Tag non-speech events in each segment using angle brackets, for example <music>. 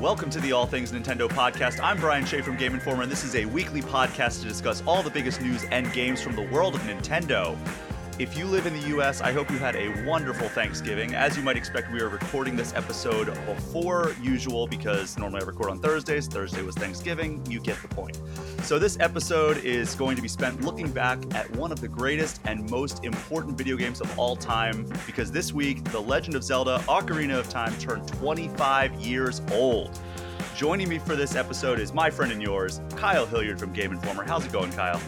Welcome to the All Things Nintendo podcast. I'm Brian Shea from Game Informer, and this is a weekly podcast to discuss all the biggest news and games from the world of Nintendo. If you live in the US, I hope you had a wonderful Thanksgiving. As you might expect, we are recording this episode before usual because normally I record on Thursdays. Thursday was Thanksgiving. You get the point. So, this episode is going to be spent looking back at one of the greatest and most important video games of all time because this week, The Legend of Zelda Ocarina of Time turned 25 years old. Joining me for this episode is my friend and yours, Kyle Hilliard from Game Informer. How's it going, Kyle?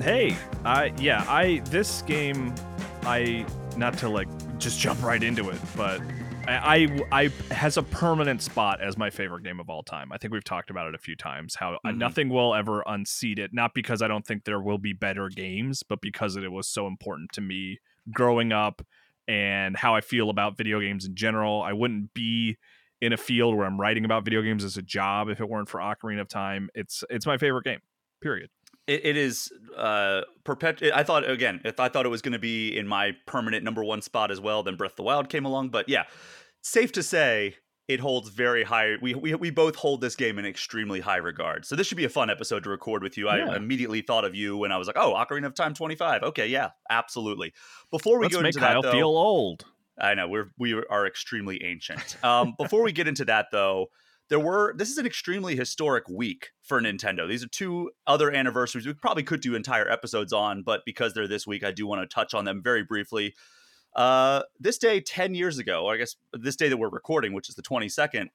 Hey, I yeah, I this game, I not to like just jump right into it, but I, I, I has a permanent spot as my favorite game of all time. I think we've talked about it a few times. How Mhm. nothing will ever unseat it. Not because I don't think there will be better games, but because it was so important to me growing up and how I feel about video games in general. I wouldn't be in a field where I'm writing about video games as a job if it weren't for Ocarina of Time. It's it's my favorite game. Period. It, it is uh perpet. I thought again, if I thought it was going to be in my permanent number one spot as well, then Breath of the Wild came along. But yeah, safe to say it holds very high. We we we both hold this game in extremely high regard. So this should be a fun episode to record with you. Yeah. I immediately thought of you when I was like, oh, Ocarina of Time twenty five. Okay, yeah, absolutely. Before we Let's go make into Kyle that, though, feel old. I know we're we are extremely ancient. Um, before we get into that, though, there were this is an extremely historic week for Nintendo. These are two other anniversaries we probably could do entire episodes on, but because they're this week, I do want to touch on them very briefly. Uh, this day, ten years ago, I guess this day that we're recording, which is the twenty second,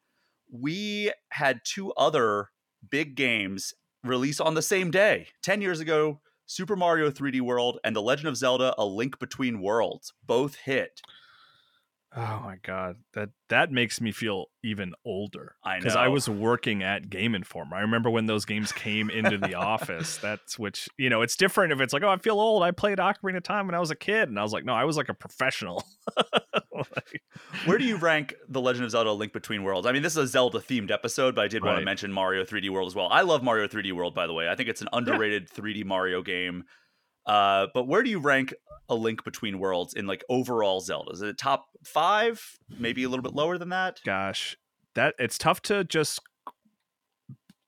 we had two other big games release on the same day. Ten years ago, Super Mario 3D World and The Legend of Zelda: A Link Between Worlds both hit. Oh my god, that that makes me feel even older. I know because I was working at Game Informer. I remember when those games came into the office. That's which you know, it's different if it's like, oh, I feel old. I played Ocarina of Time when I was a kid, and I was like, no, I was like a professional. <laughs> Like, Where do you rank The Legend of Zelda: Link Between Worlds? I mean, this is a Zelda themed episode, but I did want to mention Mario 3D World as well. I love Mario 3D World, by the way. I think it's an underrated 3D Mario game. Uh, but where do you rank A Link Between Worlds in like overall Zelda? Is it top five? Maybe a little bit lower than that? gosh, that it's tough to just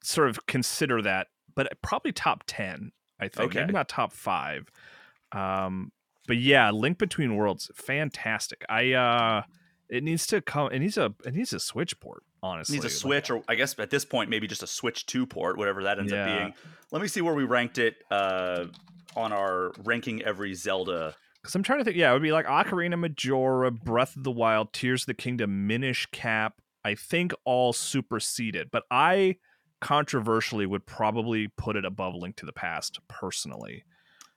sort of consider that, but probably top ten. I think Okay. maybe not top five. Um, but yeah, Link Between Worlds, fantastic. I uh, it needs to come. It needs a it needs a Switch port. Honestly, it needs a Like, Switch, or I guess at this point, maybe just a Switch 2 port, whatever that ends up being. Let me see where we ranked it uh, on our ranking every Zelda. Because I'm trying to think. Yeah, it would be like Ocarina Majora, Breath of the Wild, Tears of the Kingdom, Minish Cap. I think all superseded, but I controversially would probably put it above Link to the Past personally.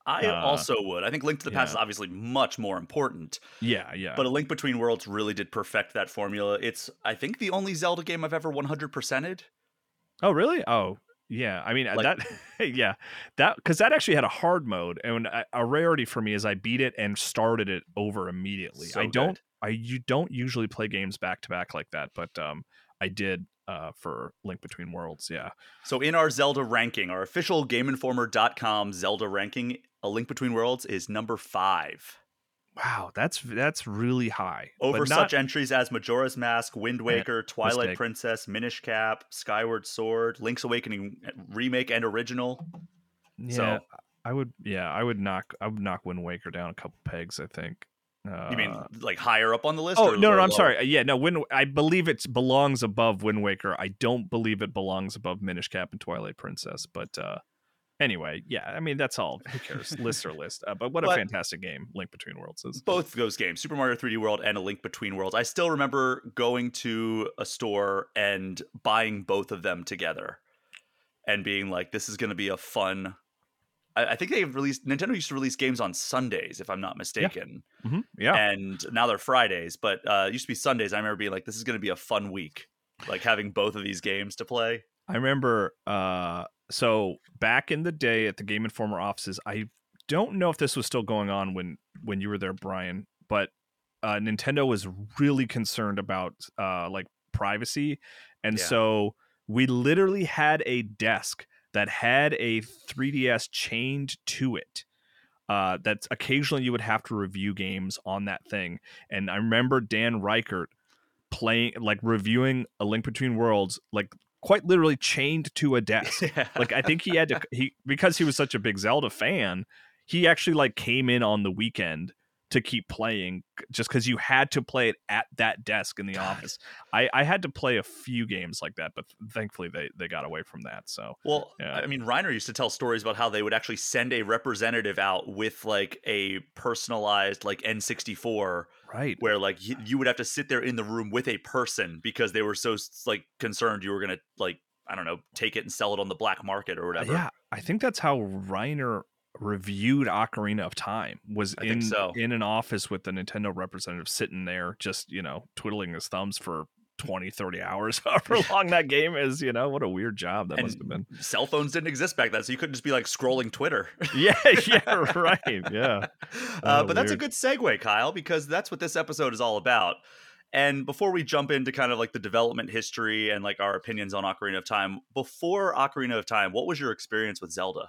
I Uh, also would. I think Link to the Past yeah. is obviously much more important. Yeah, yeah. But A Link Between Worlds really did perfect that formula. It's, I think, the only Zelda game I've ever 100%ed. oh, really? Oh, yeah. I mean uh, Like- that. <laughs> yeah, that because that actually had a hard mode, and a, a rarity for me is I beat it and started it over immediately. So I don't. good. I you don't usually play games back to back like that, but um, I did uh for Link Between Worlds. Yeah. So in our Zelda ranking, our official GameInformer.com Zelda ranking, A Link Between Worlds is number five. Wow, that's that's really high. Over but such entries as Majora's Mask, Wind Waker, Twilight mistake. Princess, Minish Cap, Skyward Sword, Link's Awakening uh, remake and original. yeah, so- I would yeah, I would knock I would knock Wind Waker down a couple pegs, I think. Uh, You mean like higher up on the list? Oh no, no, I'm sorry. Uh, Yeah, no. Wind, I believe it belongs above Wind Waker. I don't believe it belongs above Minish Cap and Twilight Princess. But uh anyway, yeah. I mean, that's all. Who cares? List or list. Uh, but what a fantastic game Link Between Worlds is. both those games, Super Mario 3D World and A Link Between Worlds. I still remember going to a store and buying both of them together and being like, this is going to be a fun. I, I think they released, Nintendo used to release games on Sundays, if I'm not mistaken. hmm Yeah. And now they're Fridays, but uh, it used to be Sundays. I remember being like, this is going to be a fun week, like having both of these games to play. I remember uh so back in the day at the Game Informer offices, I don't know if this was still going on when when you were there, Brian, but uh Nintendo was really concerned about uh like privacy. And Yeah. so we literally had a desk that had a 3DS chained to it. Uh, that occasionally you would have to review games on that thing. And I remember Dan Ryckert playing like reviewing a link between worlds like quite literally chained to a desk. <laughs> Yeah. like I think he had to he because he was such a big Zelda fan, he actually like came in on the weekend to keep playing just because you had to play it at that desk in the God. office. I, I had to play a few games like that, but thankfully they, they got away from that. So Well, Yeah. I mean, Reiner used to tell stories about how they would actually send a representative out with like a personalized like N64 right. where like y- you would have to sit there in the room with a person because they were so like concerned you were going to like I don't know, take it and sell it on the black market or uh, whatever. Yeah, I think that's how Reiner reviewed Ocarina of Time was I in so. in an office with the Nintendo representative sitting there just, you know, twiddling his thumbs for 20, 30 hours, <laughs> however <laughs> long that game is, you know, what a weird job that must have been. Cell phones didn't exist back then, so you couldn't just be like scrolling Twitter. <laughs> Yeah, yeah, right. Yeah. uh, Oh, but that's a good segue, Kyle, because that's what this episode is all about. And before we jump into kind of like the development history and like our opinions on Ocarina of Time, before Ocarina of Time, what was your experience with Zelda?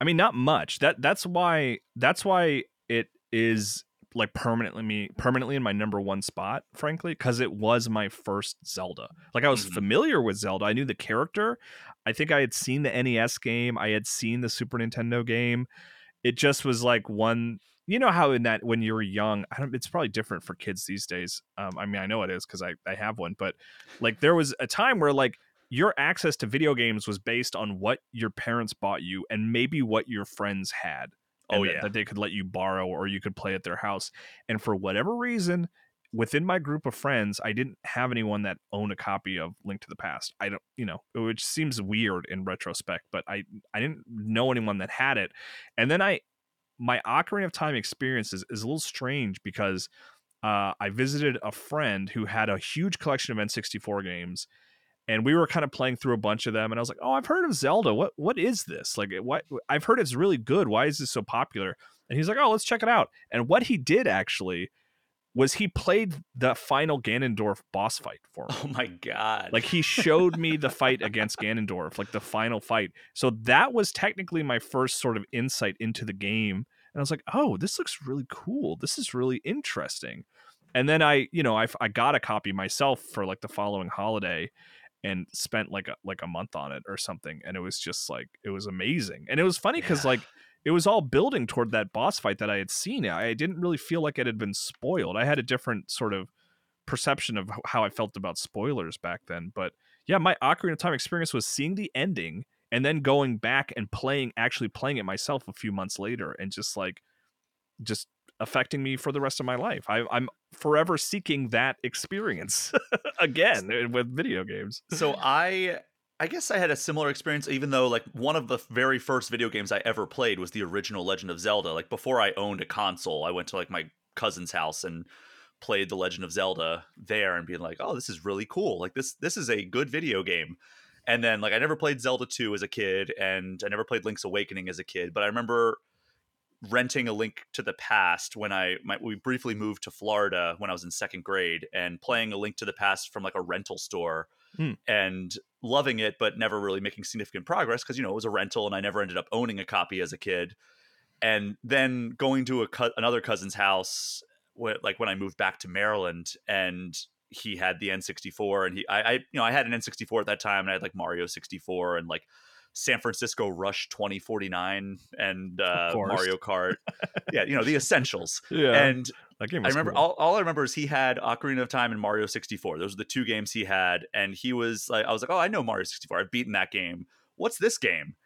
I mean, not much. That that's why that's why it is like permanently me permanently in my number one spot, frankly, because it was my first Zelda. Like I was Mhm. familiar with Zelda. I knew the character. I think I had seen the NES game. I had seen the Super Nintendo game. It just was like one. You know how in that when you were young, I don't. It's probably different for kids these days. Um, I mean, I know it is because I I have one, but like there was a time where like your access to video games was based on what your parents bought you and maybe what your friends had. Oh, and that- that they could let you borrow or you could play at their house. And for whatever reason, within my group of friends, I didn't have anyone that owned a copy of Link to the Past. I don't, you know, which seems weird in retrospect, but I I didn't know anyone that had it. And then I my Ocarina of Time experience is, is a little strange because uh, I visited a friend who had a huge collection of N64 games, and we were kind of playing through a bunch of them. And I was like, "Oh, I've heard of Zelda. What what is this? Like, what? I've heard it's really good. Why is this so popular?" And he's like, "Oh, let's check it out." And what he did actually was he played the final Ganondorf boss fight for me. Oh my god! Like he showed me the fight against Ganondorf, like the final fight. So that was technically my first sort of insight into the game. And I was like, "Oh, this looks really cool. This is really interesting." And then I, you know, I, I got a copy myself for like the following holiday and spent like a like a month on it or something and it was just like it was amazing. And it was funny cuz Yeah. like <sighs> it was all building toward that boss fight that I had seen. I didn't really feel like it had been spoiled. I had a different sort of perception of how I felt about spoilers back then. But yeah, my Ocarina of Time experience was seeing the ending and then going back and playing, actually playing it myself a few months later, and just like, just affecting me for the rest of my life. I, I'm forever seeking that experience <laughs> again uh, with video games. so I I guess I had a similar experience even though like one of the very first video games I ever played was the original Legend of Zelda. Like before I owned a console, I went to like my cousin's house and played the Legend of Zelda there and being like, "Oh, this is really cool. Like this this is a good video game." And then like I never played Zelda 2 as a kid and I never played Link's Awakening as a kid, but I remember renting a link to the past when I my, we briefly moved to Florida when I was in second grade and playing a link to the past from like a rental store Hmm. and loving it, but never really making significant progress because you know it was a rental and I never ended up owning a copy as a kid. And then going to a co- another cousin's house, wh- like when I moved back to Maryland, and he had the N64, and he I, I you know I had an N64 at that time, and I had like Mario 64 and like San Francisco Rush 2049 and uh. Mario Kart. <laughs> yeah, you know the essentials. Yeah, And I remember cool. all, all I remember is he had Ocarina of Time and Mario 64. Those were the two games he had, and he was like, I was like, oh, I know Mario 64. I've beaten that game. What's this game?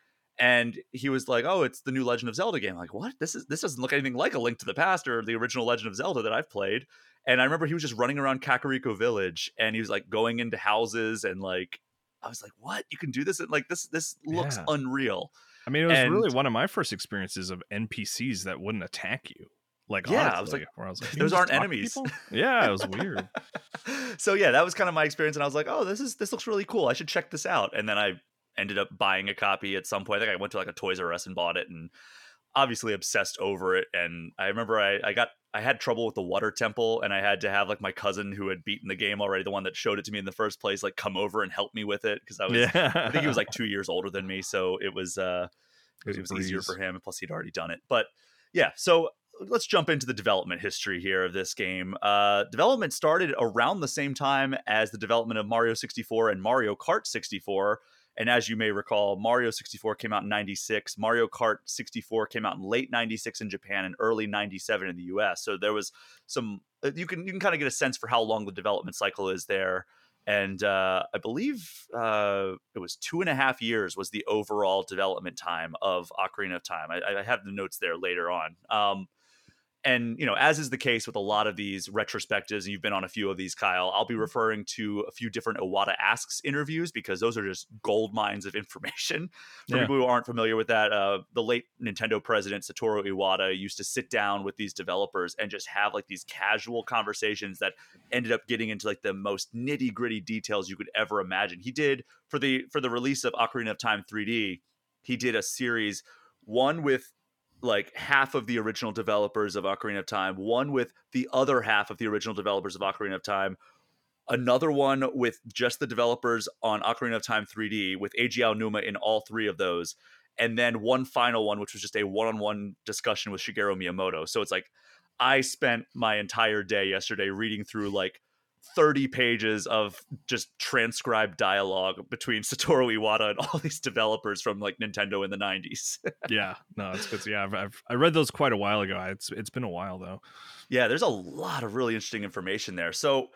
And he was like, oh, it's the new Legend of Zelda game. I'm like, what? This is this doesn't look anything like a Link to the Past or the original Legend of Zelda that I've played. And I remember he was just running around Kakariko Village, and he was like going into houses and like. I was like, "What? You can do this? And Like this? This looks Yeah. unreal." I mean, it was really one of my first experiences of NPCs that wouldn't attack you. Like, Yeah, I was like, where I was like, those aren't just talk to enemies." Yeah, it was weird. <laughs> so yeah, that was kind of my experience, and I was like, "Oh, this is this looks really cool. I should check this out." And then I ended up buying a copy at some point. I think I went to like a Toys R Us and bought it, and obviously obsessed over it. And I remember I I got I had trouble with the water temple, and I had to have like my cousin who had beaten the game already, the one that showed it to me in the first place, like come over and help me with it because I was yeah, I think he was like two years older than me, so it was uh It was it was easier for him. and Plus, he'd already done it. But yeah, so let's jump into the development history here of this game. Uh, development started around the same time as the development of Mario 64 and Mario Kart 64. And as you may recall, Mario 64 came out in 96. Mario Kart 64 came out in late 96 in Japan and early 97 in the US. So there was some uh, you can you can kind of get a sense for how long the development cycle is there. And uh, I believe uh, it was two and a half years was the overall development time of Ocarina of Time. I, I have the notes there later on. Um, and you know as is the case with a lot of these retrospectives and you've been on a few of these kyle i'll be mm-hmm. referring to a few different iwata asks interviews because those are just gold mines of information <laughs> for yeah. people who aren't familiar with that uh, the late nintendo president satoru iwata used to sit down with these developers and just have like these casual conversations that ended up getting into like the most nitty gritty details you could ever imagine he did for the for the release of ocarina of time 3d he did a series one with like half of the original developers of Ocarina of Time, one with the other half of the original developers of Ocarina of Time, another one with just the developers on Ocarina of Time 3D with Eiji Aonuma in all three of those, and then one final one which was just a one-on-one discussion with Shigeru Miyamoto. So it's like I spent my entire day yesterday reading through like 30 pages of just transcribed dialogue between <laughs> Satoru Iwata and all these developers from like Nintendo in the 90s. <laughs> yeah, no, it's good. Yeah, I've, I've, I read those quite a while ago. It's it's been a while though. Yeah, there's a lot of really interesting information there. So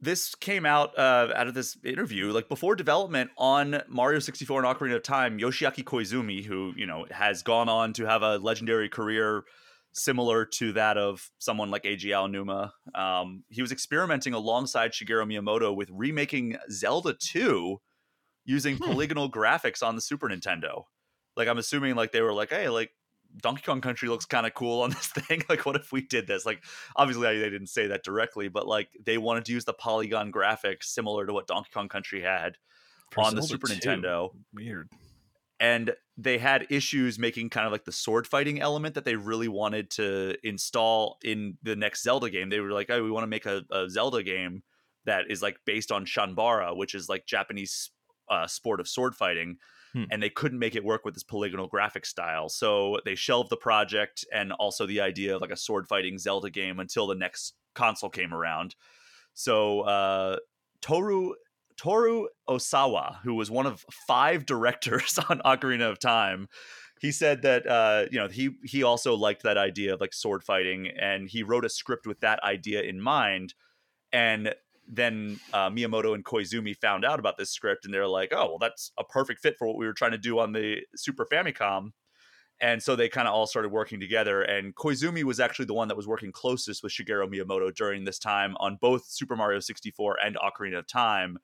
this came out uh, out of this interview like before development on Mario 64 and Ocarina of Time. Yoshiaki Koizumi, who you know has gone on to have a legendary career similar to that of someone like Eiji Aonuma. Um, he was experimenting alongside Shigeru Miyamoto with remaking Zelda 2 using hmm. polygonal graphics on the Super Nintendo. Like I'm assuming like they were like, hey, like Donkey Kong Country looks kind of cool on <laughs> this thing. like, what if we did this? Like, obviously, they didn't say that directly, but like they wanted to use the polygon graphics similar to what Donkey Kong Country had For on Zelda the Super 2. Nintendo. Weird and they had issues making kind of like the sword fighting element that they really wanted to install in the next Zelda game. They were like, "Oh, we want to make a, a Zelda game that is like based on Chanbara, which is like Japanese uh, sport of sword fighting." Hmm. And they couldn't make it work with this polygonal graphic style, so they shelved the project and also the idea of like a sword fighting Zelda game until the next console came around. So uh, Toru Toru Osawa, who was one of five directors <laughs> on Ocarina of Time, he said that uh, you know he he also liked that idea of like sword fighting, and he wrote a script with that idea in mind. And then uh, Miyamoto and Koizumi found out about this script, and they're like, "Oh, well, that's a perfect fit for what we were trying to do on the Super Famicom." And so they kind of all started working together. And Koizumi was actually the one that was working closest with Shigeru Miyamoto during this time on both Super Mario 64 and Ocarina of Time.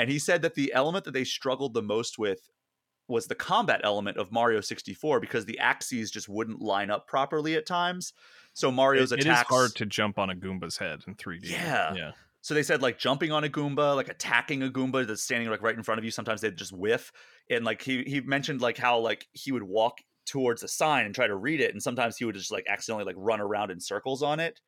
And he said that the element that they struggled the most with was the combat element of Mario 64 because the axes just wouldn't line up properly at times. So Mario's it, attacks. It is hard to jump on a Goomba's head in 3D. Yeah. Yeah. So they said like jumping on a Goomba, like attacking a Goomba that's standing like right in front of you. Sometimes they'd just whiff. And like he he mentioned like how like he would walk towards a sign and try to read it, and sometimes he would just like accidentally like run around in circles on it.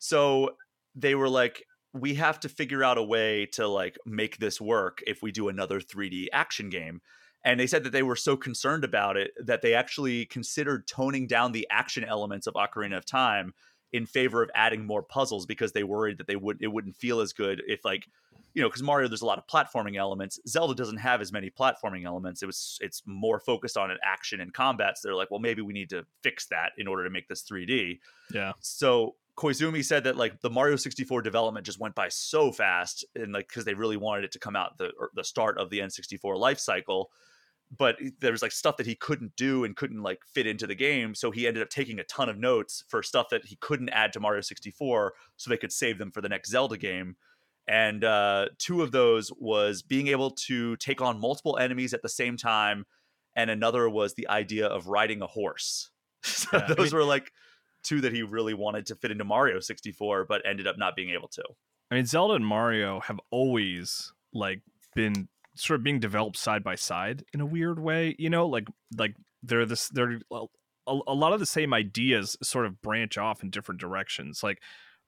So they were like, we have to figure out a way to like make this work if we do another 3D action game. And they said that they were so concerned about it that they actually considered toning down the action elements of Ocarina of Time in favor of adding more puzzles because they worried that they would it wouldn't feel as good if like you know because Mario there's a lot of platforming elements. Zelda doesn't have as many platforming elements. It was it's more focused on an action and combat. So they're like, well, maybe we need to fix that in order to make this 3D. Yeah. So Koizumi said that like the Mario 64 development just went by so fast and like because they really wanted it to come out the the start of the N64 life cycle but there was like stuff that he couldn't do and couldn't like fit into the game so he ended up taking a ton of notes for stuff that he couldn't add to Mario 64 so they could save them for the next Zelda game and uh, two of those was being able to take on multiple enemies at the same time and another was the idea of riding a horse. <laughs> So yeah, those I mean, were like two that he really wanted to fit into Mario 64, but ended up not being able to. I mean, Zelda and Mario have always like been sort of being developed side by side in a weird way, you know, like like they're this they're a, a lot of the same ideas sort of branch off in different directions. Like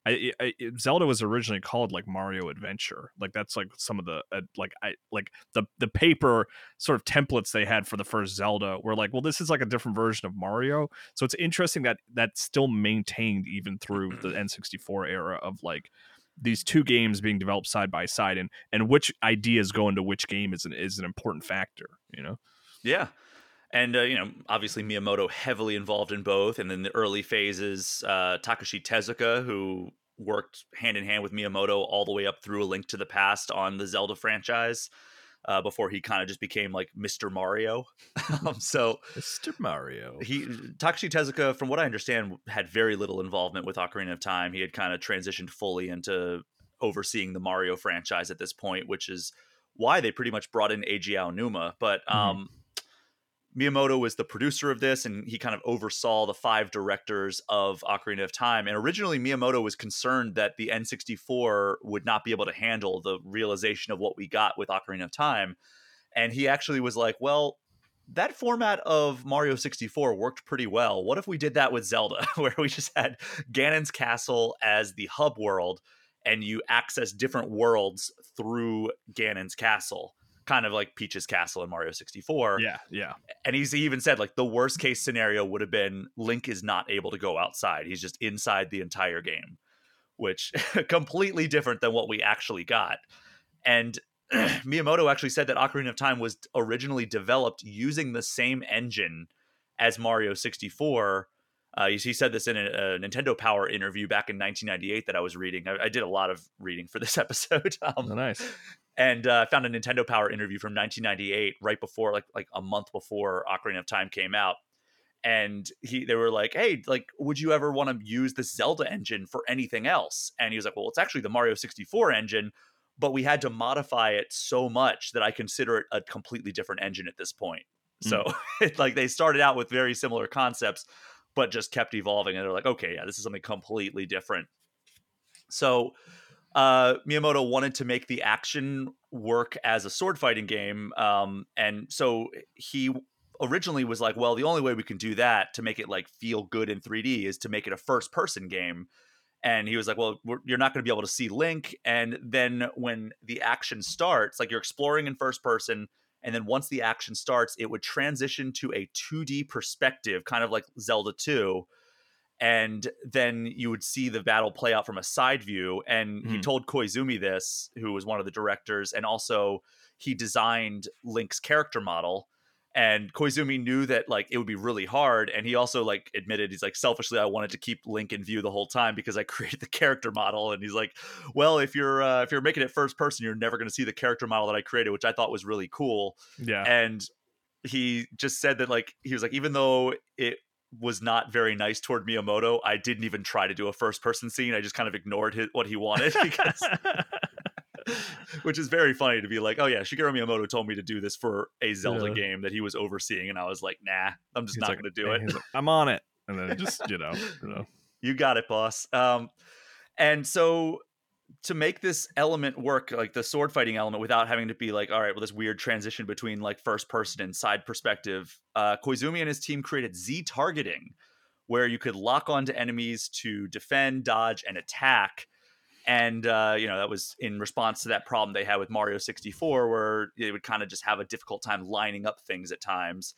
I, I, Zelda was originally called like Mario Adventure. Like that's like some of the uh, like I like the the paper sort of templates they had for the first Zelda were like, well, this is like a different version of Mario. So it's interesting that that's still maintained even through the <clears throat> N64 era of like these two games being developed side by side and and which ideas go into which game is an is an important factor, you know. Yeah. And uh, you know, obviously Miyamoto heavily involved in both. And in the early phases, uh, Takashi Tezuka, who worked hand in hand with Miyamoto all the way up through A Link to the Past on the Zelda franchise, uh, before he kind of just became like Mr. Mario. <laughs> um, so Mr. Mario, he Takashi Tezuka, from what I understand, had very little involvement with Ocarina of Time. He had kind of transitioned fully into overseeing the Mario franchise at this point, which is why they pretty much brought in Eiji Aonuma. But mm-hmm. um, mm-hmm Miyamoto was the producer of this, and he kind of oversaw the five directors of Ocarina of Time. And originally, Miyamoto was concerned that the N64 would not be able to handle the realization of what we got with Ocarina of Time. And he actually was like, well, that format of Mario 64 worked pretty well. What if we did that with Zelda, <laughs> where we just had Ganon's Castle as the hub world, and you access different worlds through Ganon's Castle? Kind of like Peach's Castle in Mario 64. Yeah, yeah. And he's even said like the worst case scenario would have been Link is not able to go outside. He's just inside the entire game, which <laughs> completely different than what we actually got. And <clears throat> Miyamoto actually said that Ocarina of Time was originally developed using the same engine as Mario 64. Uh, he said this in a, a, Nintendo Power interview back in 1998 that I was reading. I, I did a lot of reading for this <laughs> episode. Um, oh, nice and uh, found a Nintendo Power interview from 1998, right before, like like a month before Ocarina of Time came out. And he, they were like, "Hey, like, would you ever want to use the Zelda engine for anything else?" And he was like, "Well, it's actually the Mario 64 engine, but we had to modify it so much that I consider it a completely different engine at this point." Mm. So, <laughs> like, they started out with very similar concepts, but just kept evolving. And they're like, "Okay, yeah, this is something completely different." So uh, Miyamoto wanted to make the action work as a sword fighting game, um, and so he originally was like, "Well, the only way we can do that to make it like feel good in 3D is to make it a first person game." And he was like, "Well, you're not going to be able to see Link." And then when the action starts, like you're exploring in first person, and then once the action starts, it would transition to a 2D perspective, kind of like Zelda 2 and then you would see the battle play out from a side view and mm. he hmm. told koizumi this who was one of the directors and also he designed link's character model and koizumi knew that like it would be really hard and he also like admitted he's like selfishly i wanted to keep link in view the whole time because i <laughs> created the character model and he's like well if you're uh, if you're making it first person you're never going to see the character model that i created which i thought was really cool yeah and he just said that like he was like even though it was not very nice toward Miyamoto. I didn't even try to do a first person scene. I just kind of ignored his, what he wanted <laughs> because <laughs> which is very funny to be like, oh yeah, Shigeru Miyamoto told me to do this for a Zelda yeah. game that he was overseeing, and I was like, nah, I'm just he's not like, going to do it. Like, I'm on it, and then <laughs> just you know, you know, you got it, boss. Um, and so to make this element work, like the sword fighting element, without having to be like, all right, well, this weird transition between like first person and side perspective, uh, Koizumi and his team created Z targeting, where you could lock onto enemies to defend, dodge, and attack. And uh, you know that was in response to that problem they had with Mario 64, where they would kind of just have a difficult time lining up things at times.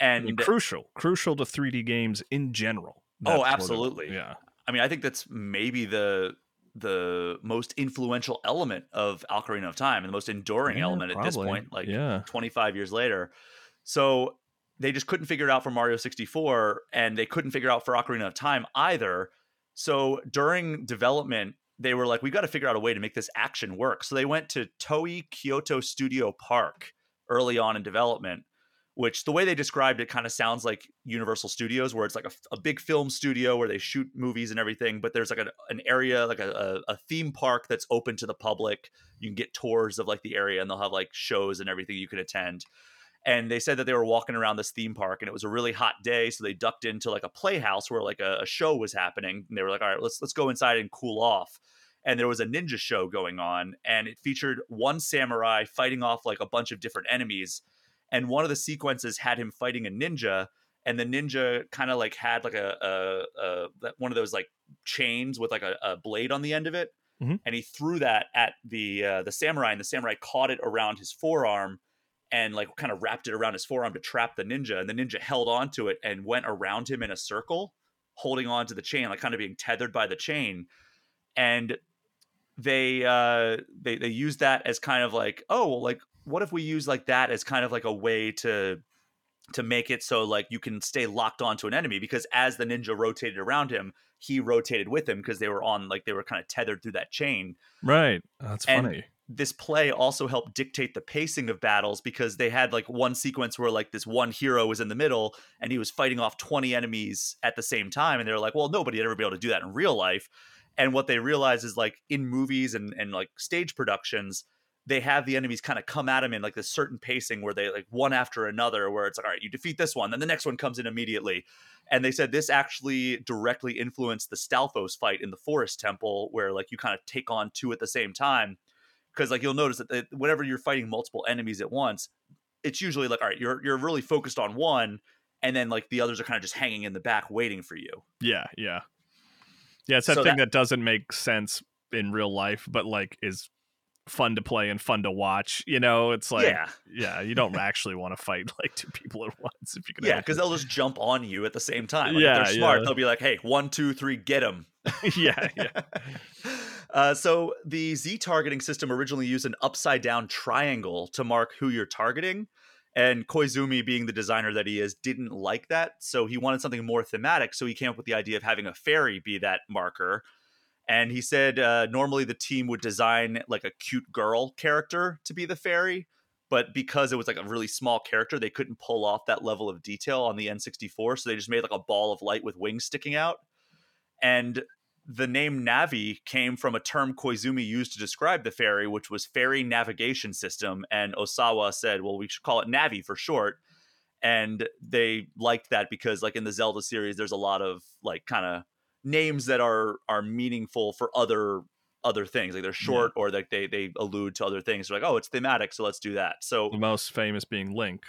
And, crucial, crucial to 3D games in general. oh, absolutely. Sort of, yeah. I mean, I think that's maybe the the most influential element of Ocarina of Time and the most enduring yeah, element probably. at this point, like yeah. 25 years later. So they just couldn't figure it out for Mario 64 and they couldn't figure out for Ocarina of Time either. So during development, they were like, we got to figure out a way to make this action work. So they went to Toei Kyoto Studio Park early on in development which the way they described it kind of sounds like Universal Studios, where it's like a, a, big film studio where they shoot movies and everything, but there's like a, an area, like a, a, theme park that's open to the public. You can get tours of like the area and they'll have like shows and everything you can attend. And they said that they were walking around this theme park and it was a really hot day. So they ducked into like a playhouse where like a, a show was happening. And they were like, all right, let's, let's go inside and cool off and there was a ninja show going on and it featured one samurai fighting off like a bunch of different enemies and one of the sequences had him fighting a ninja and the ninja kind of like had like a, a, a one of those like chains with like a, a blade on the end of it, Mhm. and he threw that at the uh, the samurai, and the samurai caught it around his forearm and like kind of wrapped it around his forearm to trap the ninja, and the ninja held onto it and went around him in a circle, holding on to the chain, like kind of being tethered by the chain, and they uh they they use that as kind of like oh well, like what if we use like that as kind of like a way to to make it so like you can stay locked onto an enemy because as the ninja rotated around him he rotated with him because they were on like they were kind of tethered through that chain Right. That's And- funny. this play also helped dictate the pacing of battles because they had like one sequence where like this one hero was in the middle and he was fighting off 20 enemies at the same time and they were like well nobody would ever be able to do that in real life and what they realize is like in movies and, and like stage productions they have the enemies kind of come at them in like this certain pacing where they like one after another where it's like all right you defeat this one then the next one comes in immediately and they said this actually directly influenced the stalfos fight in the forest temple where like you kind of take on two at the same time because like you'll notice that whenever you're fighting multiple enemies at once it's usually like all right you're you're really focused on one and then like the others are kind of just hanging in the back waiting for you Yeah, yeah. Yeah, it's that So thing that, doesn't make sense in real life, but like is fun to play and fun to watch. You know, it's like yeah yeah, you don't actually want to fight <laughs> like two people at once if you can. yeah because they'll just jump on you at the same time like, Yeah, if they're smart yeah. they'll be like hey one two three get them." <laughs> yeah, yeah. <laughs> Uh, so the Z targeting system originally used an upside down triangle to mark who you're targeting, and Koizumi, being the designer that he is, didn't like that. So he wanted something more thematic. So he came up with the idea of having a fairy be that marker. And he said uh, normally the team would design like a cute girl character to be the fairy, but because it was like a really small character, they couldn't pull off that level of detail on the N64. So they just made like a ball of light with wings sticking out. And the name Navi came from a term Koizumi used to describe the fairy, which was fairy navigation system. And Osawa said, well, we should call it Navi for short. And they liked that because, like in the Zelda series, there's a lot of like kind of names that are are meaningful for other other things. Like they're short or like they they allude to other things. They're like, oh, it's thematic, so let's do that. So The most famous being Link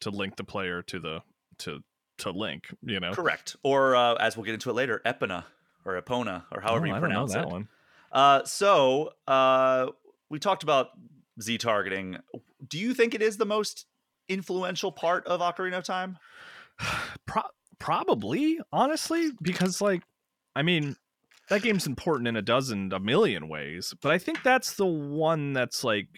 to link the player to the to to Link. You know, correct. Or uh, as we'll get into it later, Epona or Epona or however Oh, you I pronounce that it. one. Uh, so uh, we talked about Z targeting. Do you think it is the most influential part of Ocarina of Time? <sighs> Pro- probably, honestly, because like, I mean, that game's important in a dozen, a million ways, but I think that's the one that's like,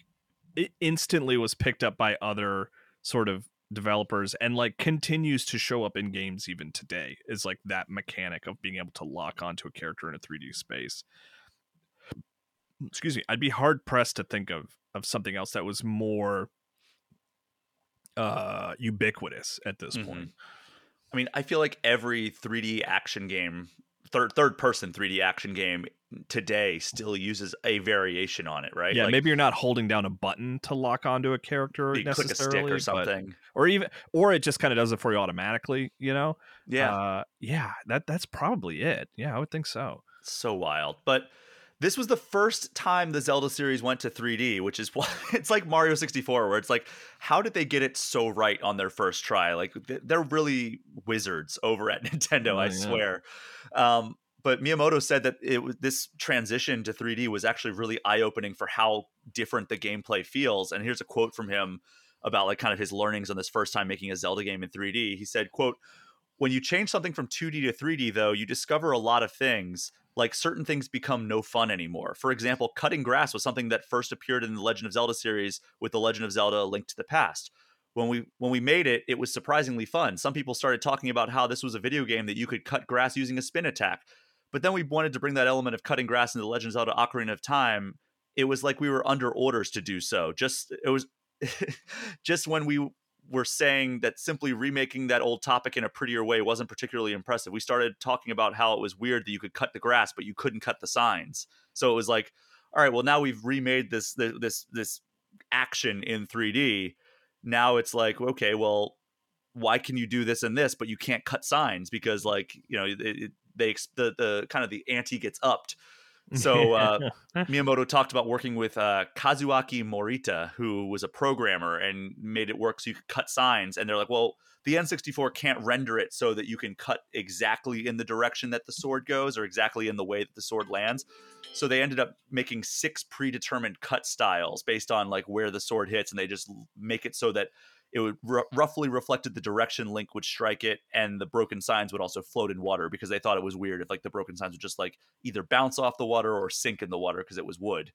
it instantly was picked up by other sort of developers and like continues to show up in games even today is like that mechanic of being able to lock onto a character in a 3D space. Excuse me, I'd be hard pressed to think of of something else that was more uh ubiquitous at this Mhm. point. I mean, I feel like every 3D action game, third third person 3D action game today still uses a variation on it, right? Yeah, Like, maybe you're not holding down a button to lock onto a character you click a necessarily, stick or but- something. or even or it just kind of does it for you automatically. You know? Yeah, uh, yeah. That that's probably it. Yeah, I would think so. so wild. But this was the first time the Zelda series went to 3D, which is <laughs> why it's like Mario 64, where it's like, how did they get it so right on their first try? Like they're really wizards over at <laughs> Nintendo, Oh, I yeah. swear. Um, but Miyamoto said that it was this transition to 3D was actually really eye opening for how different the gameplay feels. And here's a quote from him about like kind of his learnings on this first time making a Zelda game in 3D. He said, "quote When you change something from 2D to 3D, though, you discover a lot of things." Like certain things become no fun anymore. For example, cutting grass was something that first appeared in the Legend of Zelda series with the Legend of Zelda: Link to the Past. When we when we made it, it was surprisingly fun. Some people started talking about how this was a video game that you could cut grass using a spin attack. But then we wanted to bring that element of cutting grass into the Legend of Zelda: Ocarina of Time. It was like we were under orders to do so. Just it was <laughs> just when we were saying that simply remaking that old topic in a prettier way wasn't particularly impressive. We started talking about how it was weird that you could cut the grass, but you couldn't cut the signs. So it was like, all right, well now we've remade this this this, action in 3D. Now it's like, okay, well, why can you do this and this, but you can't cut signs because like you know it, it, they the the kind of the ante gets upped. So <laughs> uh, Miyamoto talked about working with uh, Kazuaki Morita, who was a programmer and made it work so you could cut signs. And they're like, well, the N64 can't render it so that you can cut exactly in the direction that the sword goes or exactly in the way that the sword lands. So they ended up making six predetermined cut styles based on like where the sword hits, and they just make it so that it would r- roughly reflected the direction Link would strike it, and the broken signs would also float in water because they thought it was weird if like the broken signs would just like either bounce off the water or sink in the water because it was wood.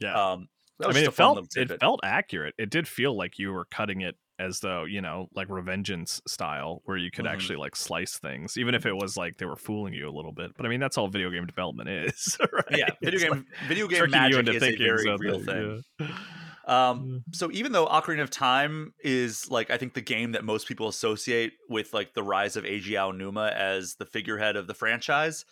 Yeah, Um, that I mean, it felt it felt accurate. It did feel like you were cutting it as though you know, like Revengeance style, where you could Mhm. actually like slice things, even if it was like they were fooling you a little bit. But I mean, that's all video game development is, <laughs> right? yeah, video It's game like video game tricking you magic into is a thinking very real thing. yeah. Um, so even though Ocarina of Time is like I think the game that most people associate with like the rise of Eiji Aonuma as the figurehead of the franchise,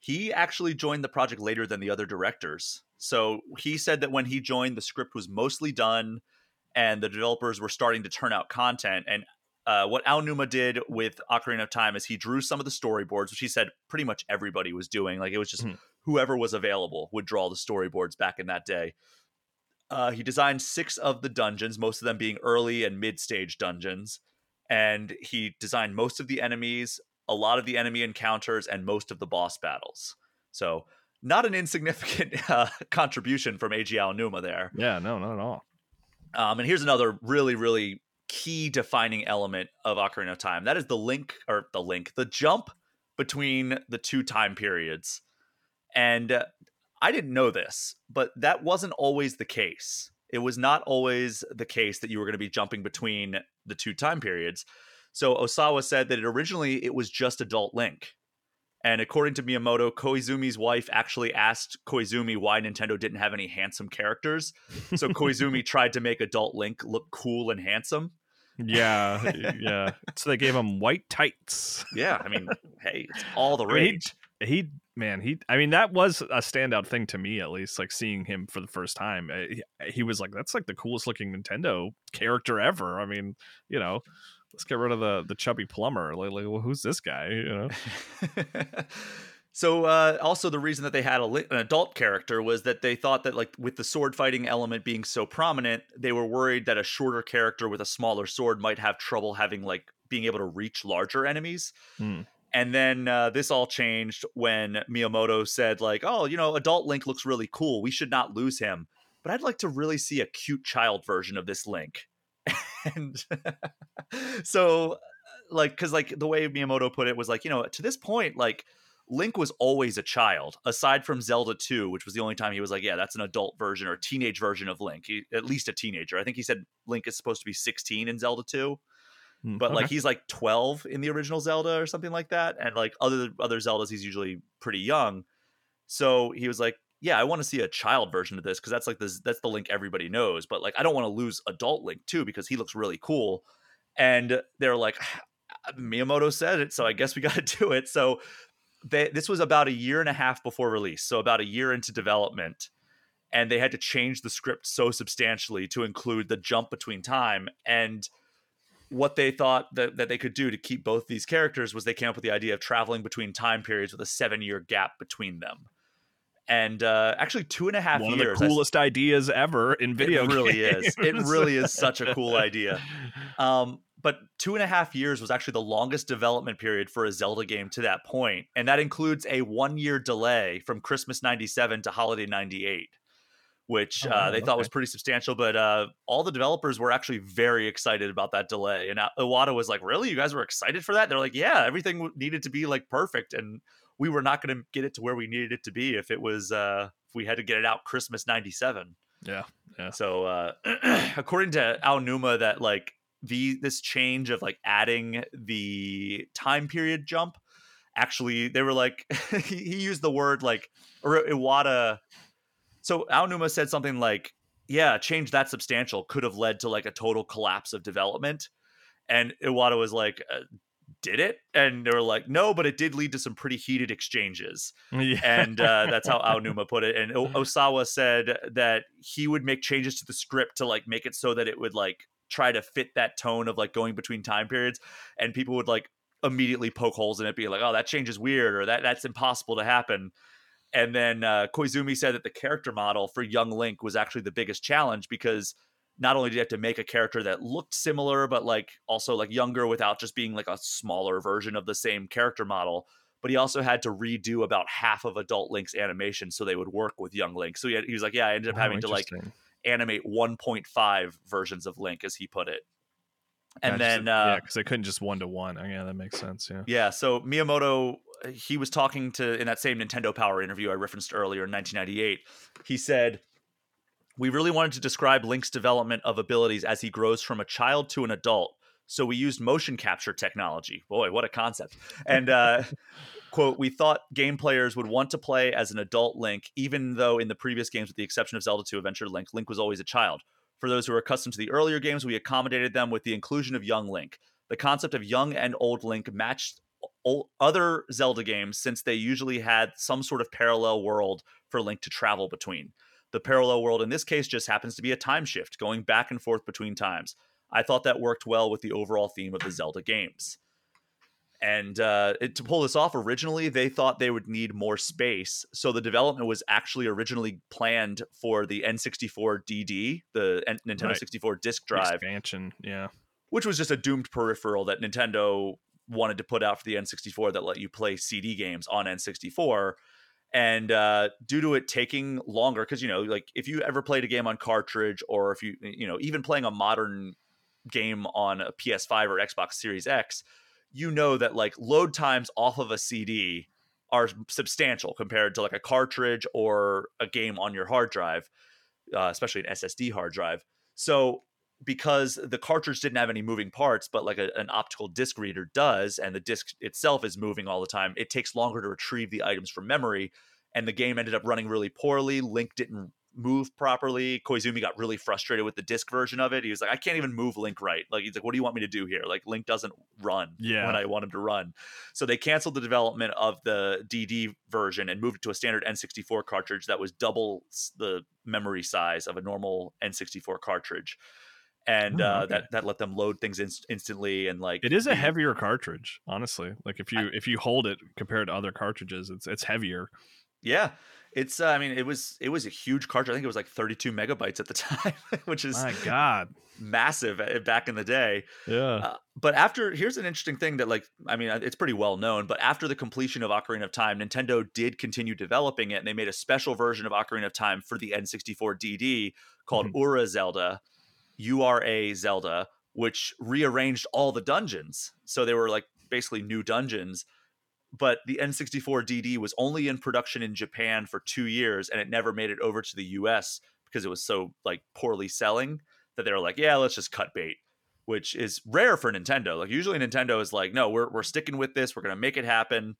he actually joined the project later than the other directors. So he said that when he joined, the script was mostly done, and the developers were starting to turn out content. And uh, what Aonuma did with Ocarina of Time is he drew some of the storyboards, which he said pretty much everybody was doing. Like it was just Mhm. whoever was available would draw the storyboards back in that day. Uh, he designed six of the dungeons, most of them being early and mid stage dungeons. And he designed most of the enemies, a lot of the enemy encounters, and most of the boss battles. So, not an insignificant <laughs> uh, contribution from Eiji Aonuma there. yeah, no, not at all. Um, and here's another really, really key defining element of Ocarina of Time. That is the link, or the link, the jump between the two time periods. And uh, I didn't know this, but that wasn't always the case. It was not always the case that you were going to be jumping between the two time periods. So Osawa said that it originally it was just adult Link. And according to Miyamoto, Koizumi's wife actually asked Koizumi why Nintendo didn't have any handsome characters. So Koizumi <laughs> tried to make adult Link look cool and handsome. Yeah, <laughs> yeah. So they gave him white tights. Yeah, I mean, hey, it's all the I mean, he- rage. he man he i mean that was a standout thing to me at least like seeing him for the first time. Uh, he, he was like that's like the coolest looking nintendo character ever. I mean you know let's get rid of the the chubby plumber. Like, like well, who's this guy you know? <laughs> So uh, also the reason that they had li- an adult character was that they thought that like with the sword fighting element being so prominent they were worried that a shorter character with a smaller sword might have trouble having like being able to reach larger enemies. Hmm. And then uh, this all changed when miyamoto said like oh you know adult link looks really cool. We should not lose him but i'd like to really see a cute child version of this link. <laughs> And <laughs> so like because like the way miyamoto put it was like you know to this point like link was always a child aside from zelda 2 which was the only time he was like yeah that's an adult version or teenage version of link. He, at least a teenager. I think he said link is supposed to be 16 in zelda 2 Hmm, but like he's like 12 in the original zelda or something like that and like other other zeldas he's usually pretty young. So he was like yeah i want to see a child version of this because that's like this that's the link everybody knows but like i don't want to lose adult link too because he looks really cool. And they're like miyamoto said it so i guess we <laughs> got to do it. So they, this was about a year and a half before release so about a year into development and they had to change the script so substantially to include the jump between time and what they thought that, that they could do to keep both these characters was they came up with the idea of traveling between time periods with a seven year gap between them. And uh, actually two and a half one years One of the coolest ideas ever in video it really games. is it really is such a cool <laughs> idea. Um, but two and a half years was actually the longest development period for a Zelda game to that point, and that includes a one year delay from Christmas '97 to Holiday '98, which Oh, uh, they thought was pretty substantial. But uh, all the developers were actually very excited about that delay, and uh, Iwata was like, "Really, you guys were excited for that?" They're like, "Yeah, everything needed to be like perfect, and we were not going to get it to where we needed it to be if it was uh, if we had to get it out Christmas '97." yeah yeah So uh <clears throat> according to Aonuma that like the this change of like adding the time period jump actually they were like <laughs> he, he used the word like or Iwata so Aonuma said something like yeah change that substantial could have led to like a total collapse of development. And Iwata was like uh, did it? And they were like no but it did lead to some pretty heated exchanges. Yeah. And uh, that's how Aonuma put it. And o- <laughs> Osawa said that he would make changes to the script to like make it so that it would like try to fit that tone of like going between time periods, and people would like immediately poke holes in it, be like, "Oh, that change is weird," or "That that's impossible to happen." And then uh, Koizumi said that the character model for young Link was actually the biggest challenge because not only did you have to make a character that looked similar, but like also like younger without just being like a smaller version of the same character model, but he also had to redo about half of adult Link's animation so they would work with young Link. So he, had, he was like, yeah, I ended up Oh, having to like animate 1.5 versions of Link, as he put it. And Gotcha. then, uh, yeah, because they couldn't just one to one. Oh, Yeah, that makes sense. Yeah. yeah, so Miyamoto, he was talking to in that same Nintendo Power interview I referenced earlier in 1998. He said, "We really wanted to describe Link's development of abilities as he grows from a child to an adult. So we used motion capture technology. Boy, what a concept! And uh, <laughs> quote, we thought game players would want to play as an adult Link, even though in the previous games, with the exception of Zelda 2 Adventure Link, Link was always a child. For those who are accustomed to the earlier games, we accommodated them with the inclusion of young Link. The concept of young and old Link matched other Zelda games since they usually had some sort of parallel world for Link to travel between. The parallel world in this case just happens to be a time shift, going back and forth between times. I thought that worked well with the overall theme of the Zelda games. And uh, it, to pull this off, originally they thought they would need more space. So the development was actually originally planned for the N64 DD, the N- Nintendo Right. 64 disk drive, Expansion. Yeah. which was just a doomed peripheral that Nintendo wanted to put out for the N64 that let you play CD games on N64. And uh, due to it taking longer, because you know, like if you ever played a game on cartridge, or if you, you know, even playing a modern game on a PS5 or Xbox Series X, you know that like load times off of a CD are substantial compared to like a cartridge or a game on your hard drive, uh, especially an SSD hard drive. So because the cartridge didn't have any moving parts, but like a, an optical disc reader does, and the disc itself is moving all the time, it takes longer to retrieve the items from memory. And the game ended up running really poorly. Link didn't move properly. Koizumi got really frustrated with the disc version of it. He was like, I can't even move Link right. Like, he's like, what do you want me to do here? Like, Link doesn't run Yeah. when I want him to run. So they canceled the development of the DD version and moved it to a standard N64 cartridge that was double the memory size of a normal N64 cartridge. And Oh, uh, that that let them load things inst- instantly and like It is a heavier cartridge, honestly. Like if you I- if you hold it compared to other cartridges, it's it's heavier. Yeah, it's. Uh, I mean, it was it was a huge cartridge. I think it was like 32 megabytes at the <laughs> time, which is My God. massive uh, back in the day. Yeah. Uh, but after here's an interesting thing that like I mean uh, it's pretty well known. But after the completion of Ocarina of Time, Nintendo did continue developing it, and they made a special version of Ocarina of Time for the N64 DD called Mhm. Ura Zelda, URA Zelda, which rearranged all the dungeons. So they were like basically new dungeons. But the N64 DD was only in production in Japan for two years, and it never made it over to the US because it was so like poorly selling that they were like, yeah, let's just cut bait which is rare for Nintendo. Like usually Nintendo is like, no, we're we're sticking with this. We're gonna make it happen,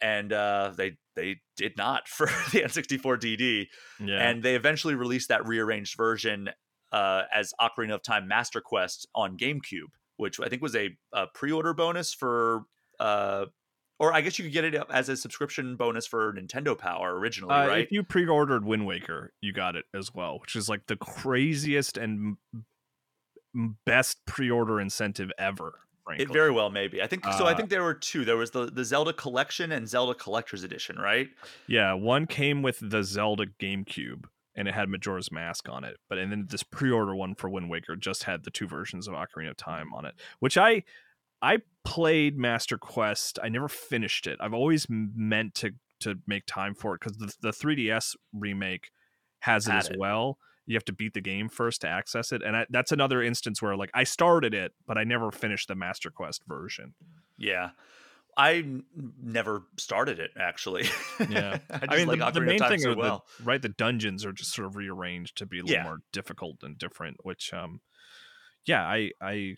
and uh, they they did not <laughs> for the N64 DD, yeah. and they eventually released that rearranged version uh, as Ocarina of Time Master Quest on GameCube, which I think was a, a pre-order bonus for. Uh, or I guess you could get it as a subscription bonus for Nintendo Power originally, Uh, right? If you pre-ordered Wind Waker, you got it as well, which is like the craziest and best pre-order incentive ever. Frankly, It very well maybe. I think so. I Uh, think there were two. There was the the Zelda Collection and Zelda Collector's Edition, right? yeah. One came with the Zelda GameCube, and it had Majora's Mask on it. But and then this pre-order one for Wind Waker just had the two versions of Ocarina of Time on it, which I I played Master Quest. I never finished it. I've always meant to to make time for it because the, the 3DS remake has it Had as it. well. You have to beat the game first to access it, and I, that's another instance where like I started it, but I never finished the Master Quest version. Yeah. I n- never started it actually. Yeah. <laughs> I, I mean, like the, the main thing so well. the right. The dungeons are just sort of rearranged to be a little Yeah. more difficult and different. Which, um, yeah, I, I,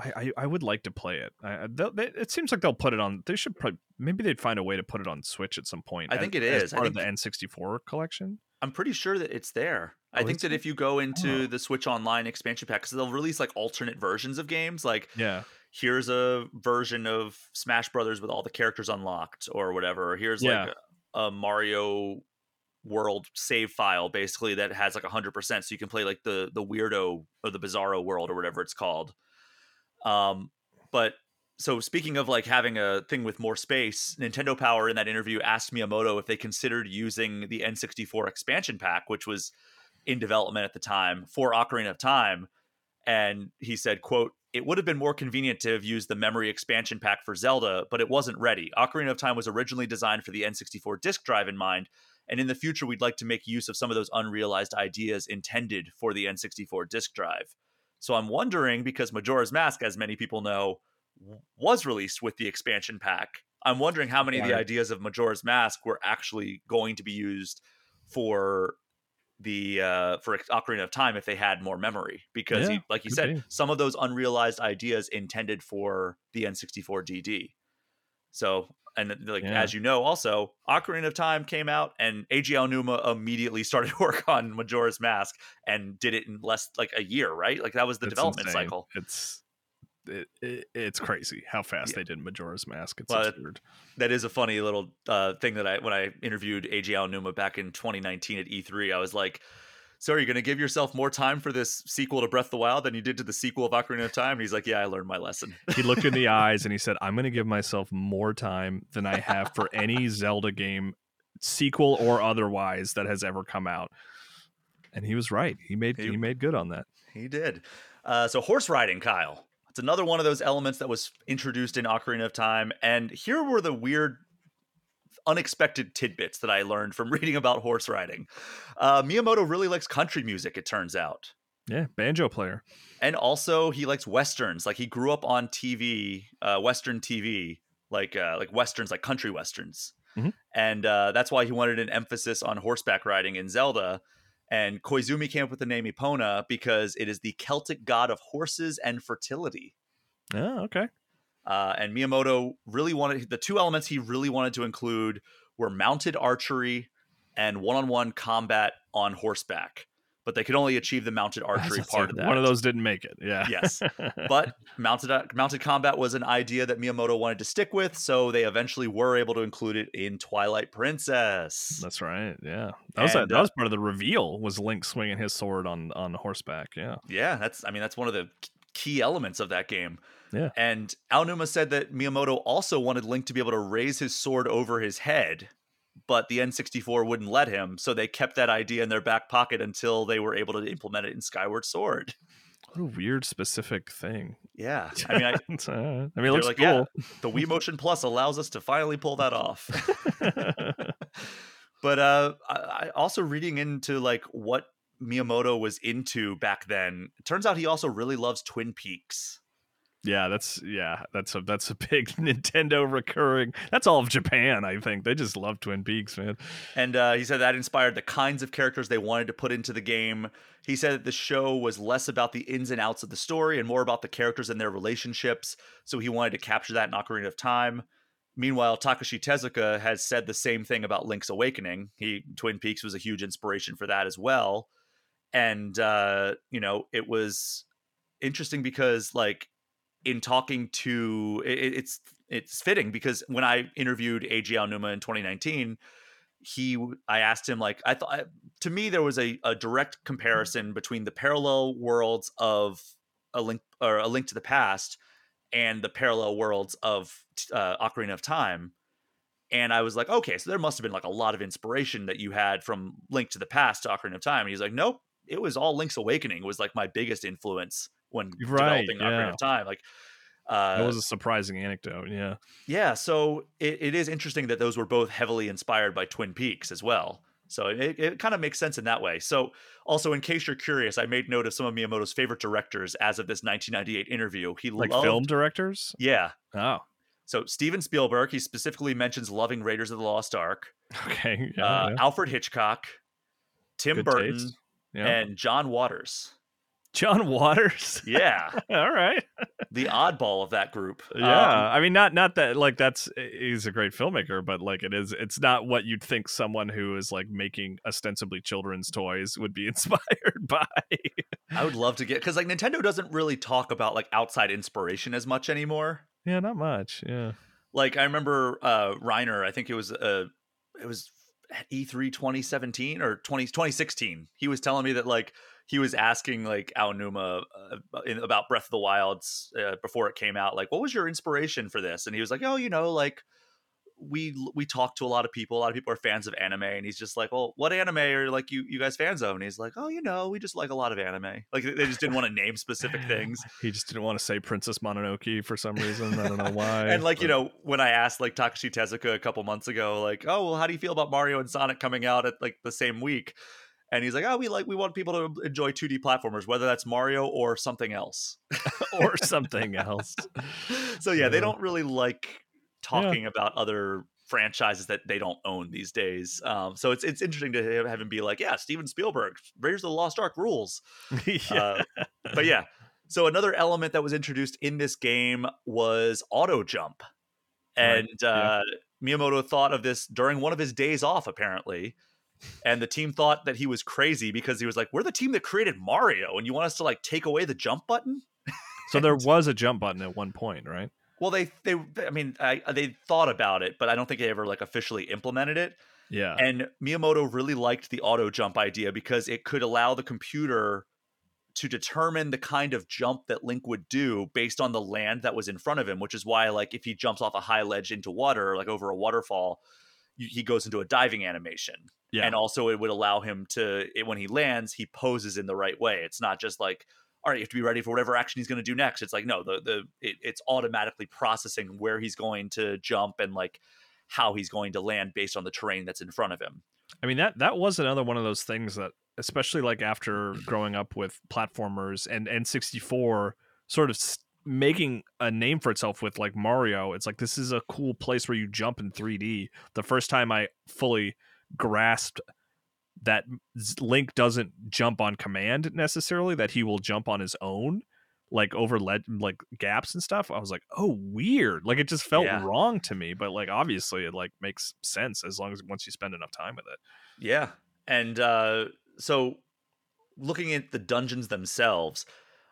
I, I, I would like to play it. I, I- they'll- it seems like they'll put it on. They should probably maybe they'd find a way to put it on Switch at some point. I as- think it is as. I part think- of the N64 collection. I'm pretty sure that it's there. Oh, I Oh, think that if you go into Oh. the Switch Online expansion pack, because they'll release like alternate versions of games, like Yeah, here's a version of Smash Brothers with all the characters unlocked or whatever. Or here's like a, a Mario World save file basically that has like 100% so you can play like the the weirdo or the bizarro world or whatever it's called. Um but so speaking of like having a thing with more space, Nintendo Power in that interview asked Miyamoto if they considered using the N64 expansion pack, which was in development at the time for Ocarina of Time, and he said, "quote It would have been more convenient to have used the memory expansion pack for Zelda, but it wasn't ready. Ocarina of Time was originally designed for the N64 disk drive in mind." And in the future, we'd like to make use of some of those unrealized ideas intended for the N64 disk drive. So I'm wondering because Majora's Mask, as many people know, was released with the expansion pack. I'm wondering how many of the ideas of Majora's Mask were actually going to be used for the uh for Ocarina of Time if they had more memory because Yeah, he, like you said be. some of those unrealized ideas intended for the N64 DD. So and like Yeah. as you know also Ocarina of Time came out and Eiji Aonuma immediately <laughs> started work on Majora's Mask and did it in less like a year, right? Like that was the It's development insane. cycle. It's it, it, it's crazy how fast Yeah. they did Majora's Mask. It's Well, absurd. that is a funny little uh, thing that I when I interviewed Eiji Aonuma back in 2019 at E3, I was like, "So are you going to give yourself more time for this sequel to Breath of the Wild than you did to the sequel of Ocarina of Time?" And he's like, "Yeah, I learned my lesson." <laughs> He looked in the <laughs> eyes and he said, "I'm going to give myself more time than I have for any Zelda game, sequel or otherwise, that has ever come out." And he was right. He made He- he made good on that. he did. Uh, so horse riding, Kyle. It's another one of those elements that was introduced in Ocarina of Time, and here were the weird. Unexpected tidbits that I learned from <laughs> reading about horse riding. Uh, Miyamoto really likes country music, it turns out. Yeah, banjo player. and also he likes westerns like he grew up on tv uh western tv like uh like westerns like country westerns Mhm. and uh that's why he wanted an emphasis on horseback riding in zelda and koizumi came up with the name epona because it is the celtic god of horses and fertility Oh, okay. Uh, and Miyamoto really wanted the two elements he really wanted to include were mounted archery and one-on-one combat on horseback. But they could only achieve the mounted archery part like of that. One of those didn't make it. Yeah. Yes. <laughs> but mounted uh, mounted combat was an idea that Miyamoto wanted to stick with, so they eventually were able to include it in Twilight Princess. That's right. Yeah. That was And, that uh, was part of the reveal was Link swinging his sword on on horseback. Yeah. Yeah, that's I mean that's one of the key elements of that game. Yeah. And Aonuma said that Miyamoto also wanted Link to be able to raise his sword over his head, but the N64 wouldn't let him, so they kept that idea in their back pocket until they were able to implement it in Skyward Sword. What a weird specific thing. Yeah. <laughs> I mean, I, uh, I mean, it looks like, cool. yeah, the Wii Motion Plus allows us to finally pull that off. <laughs> but uh I, I also reading into like what Miyamoto was into back then. It turns out he also really loves Twin Peaks. Yeah, that's yeah, that's a that's a <laughs> big Nintendo recurring. That's all of Japan, I think. They just love Twin Peaks, man. And uh, he said that inspired the kinds of characters they wanted to put into the game. He said that the show was less about the ins and outs of the story and more about the characters and their relationships. So he wanted to capture that in Ocarina of Time. Meanwhile, Takashi Tezuka has said the same thing about Link's Awakening. He Twin Peaks was a huge inspiration for that as well. And uh, you know, it was interesting because like in talking to it, it's it's fitting because when I interviewed Eiji Aonuma in 2019, he I asked him like I thought to me there was a, a direct comparison between the parallel worlds of a link or a link to the past and the parallel worlds of uh, Ocarina of Time. And I was like, okay, so there must have been like a lot of inspiration that you had from Link to the Past to Ocarina of Time. And he's like, nope, it was all Link's Awakening was like my biggest influence when Right, developing yeah. Ocarina of Time. Like, uh, That was a surprising anecdote. Yeah. yeah, so it, it is interesting that those were both heavily inspired by Twin Peaks as well. So it, it kind of makes sense in that way. So, also, in case you're curious, I made note of some of Miyamoto's favorite directors as of this 1998 interview. He Like loved, film directors? yeah. Oh. So Steven Spielberg, he specifically mentions loving Raiders of the Lost Ark. <laughs> Okay. Yeah. uh, yeah. Alfred Hitchcock, Tim Good Burton. Yeah. and John Waters. John Waters. Yeah, <laughs> All right. the oddball of that group. Yeah, Um, I mean, not not that like that's he's a great filmmaker, but like it is, it's not what you'd think someone who is like making ostensibly children's toys would be <laughs> inspired by. I would love to get because like Nintendo doesn't really talk about like outside inspiration as much anymore. yeah, not much. Yeah, like I remember uh Reiner, I think it was uh it was at E3 2017 or 20, 2016. He was telling me that like he was asking like Aonuma uh, in, about Breath of the Wilds uh, before it came out, like, what was your inspiration for this? And he was like, oh, you know, like we we talk to a lot of people. A lot of people are fans of anime, and he's just like, "Well, what anime are like you you guys fans of?" And he's like, "Oh, you know, we just like a lot of anime." Like they just didn't want to name specific <sighs> things. He just didn't want to say Princess Mononoke for some reason. I don't know <laughs> why. and like but... you know, when I asked like Takashi Tezuka a couple months ago, like, "Oh, well, how do you feel about Mario and Sonic coming out at like the same week?" And he's like, "Oh, we like we want people to enjoy 2D platformers, whether that's Mario or something else, <laughs> or something else." <laughs> so yeah, they don't really like talking yeah. about other franchises that they don't own these days. Um, so it's it's interesting to have him be like, yeah, Steven Spielberg, Raiders of the Lost Ark rules. <laughs> yeah. Uh, but yeah, so another element that was introduced in this game was auto jump, and right. uh. Miyamoto thought of this during one of his days off, apparently. And the team thought that he was crazy because he was like, "We're the team that created Mario, and you want us to like take away the jump button." so there was a jump button at one point, right? Well, they they I mean I, they thought about it, but I don't think they ever like officially implemented it. Yeah. And Miyamoto really liked the auto jump idea because it could allow the computer to determine the kind of jump that Link would do based on the land that was in front of him, which is why like if he jumps off a high ledge into water, like over a waterfall, he goes into a diving animation. Yeah. And also it would allow him to when he lands, he poses in the right way. It's not just like all right, you have to be ready for whatever action he's going to do next. It's like no, the the it, it's automatically processing where he's going to jump and like how he's going to land based on the terrain that's in front of him. I mean that that was another one of those things that especially like after growing up with platformers and N64 sort of making a name for itself with like Mario, it's like this is a cool place where you jump in 3D. The first time I fully grasped that Link doesn't jump on command necessarily, that he will jump on his own, like over led like gaps and stuff. I was like, oh, weird. Like it just felt yeah. wrong to me, but like obviously it like makes sense as long as once you spend enough time with it. Yeah, and uh, so looking at the dungeons themselves.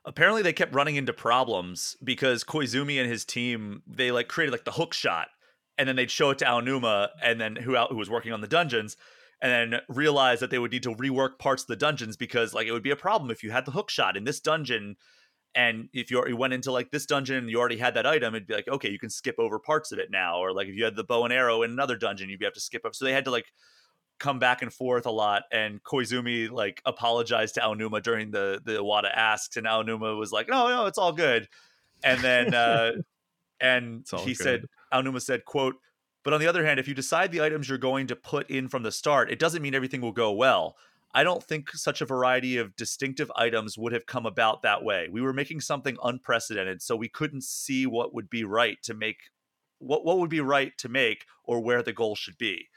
Apparently, they kept running into problems because Koizumi and his team they like created like the hook shot, and then they'd show it to Aonuma, and then who who was working on the dungeons, and then realized that they would need to rework parts of the dungeons because like it would be a problem if you had the hook shot in this dungeon and if you, you went into like this dungeon and you already had that item it'd be like okay you can skip over parts of it now or like if you had the bow and arrow in another dungeon you'd have to skip up so they had to like come back and forth a lot and koizumi like apologized to aonuma during the the Iwata asks and aonuma was like no no it's all good and then <laughs> uh and he good. said aonuma said quote but on the other hand, if you decide the items you're going to put in from the start, it doesn't mean everything will go well. I don't think such a variety of distinctive items would have come about that way. We were making something unprecedented, so we couldn't see what would be right to make what what would be right to make or where the goal should be.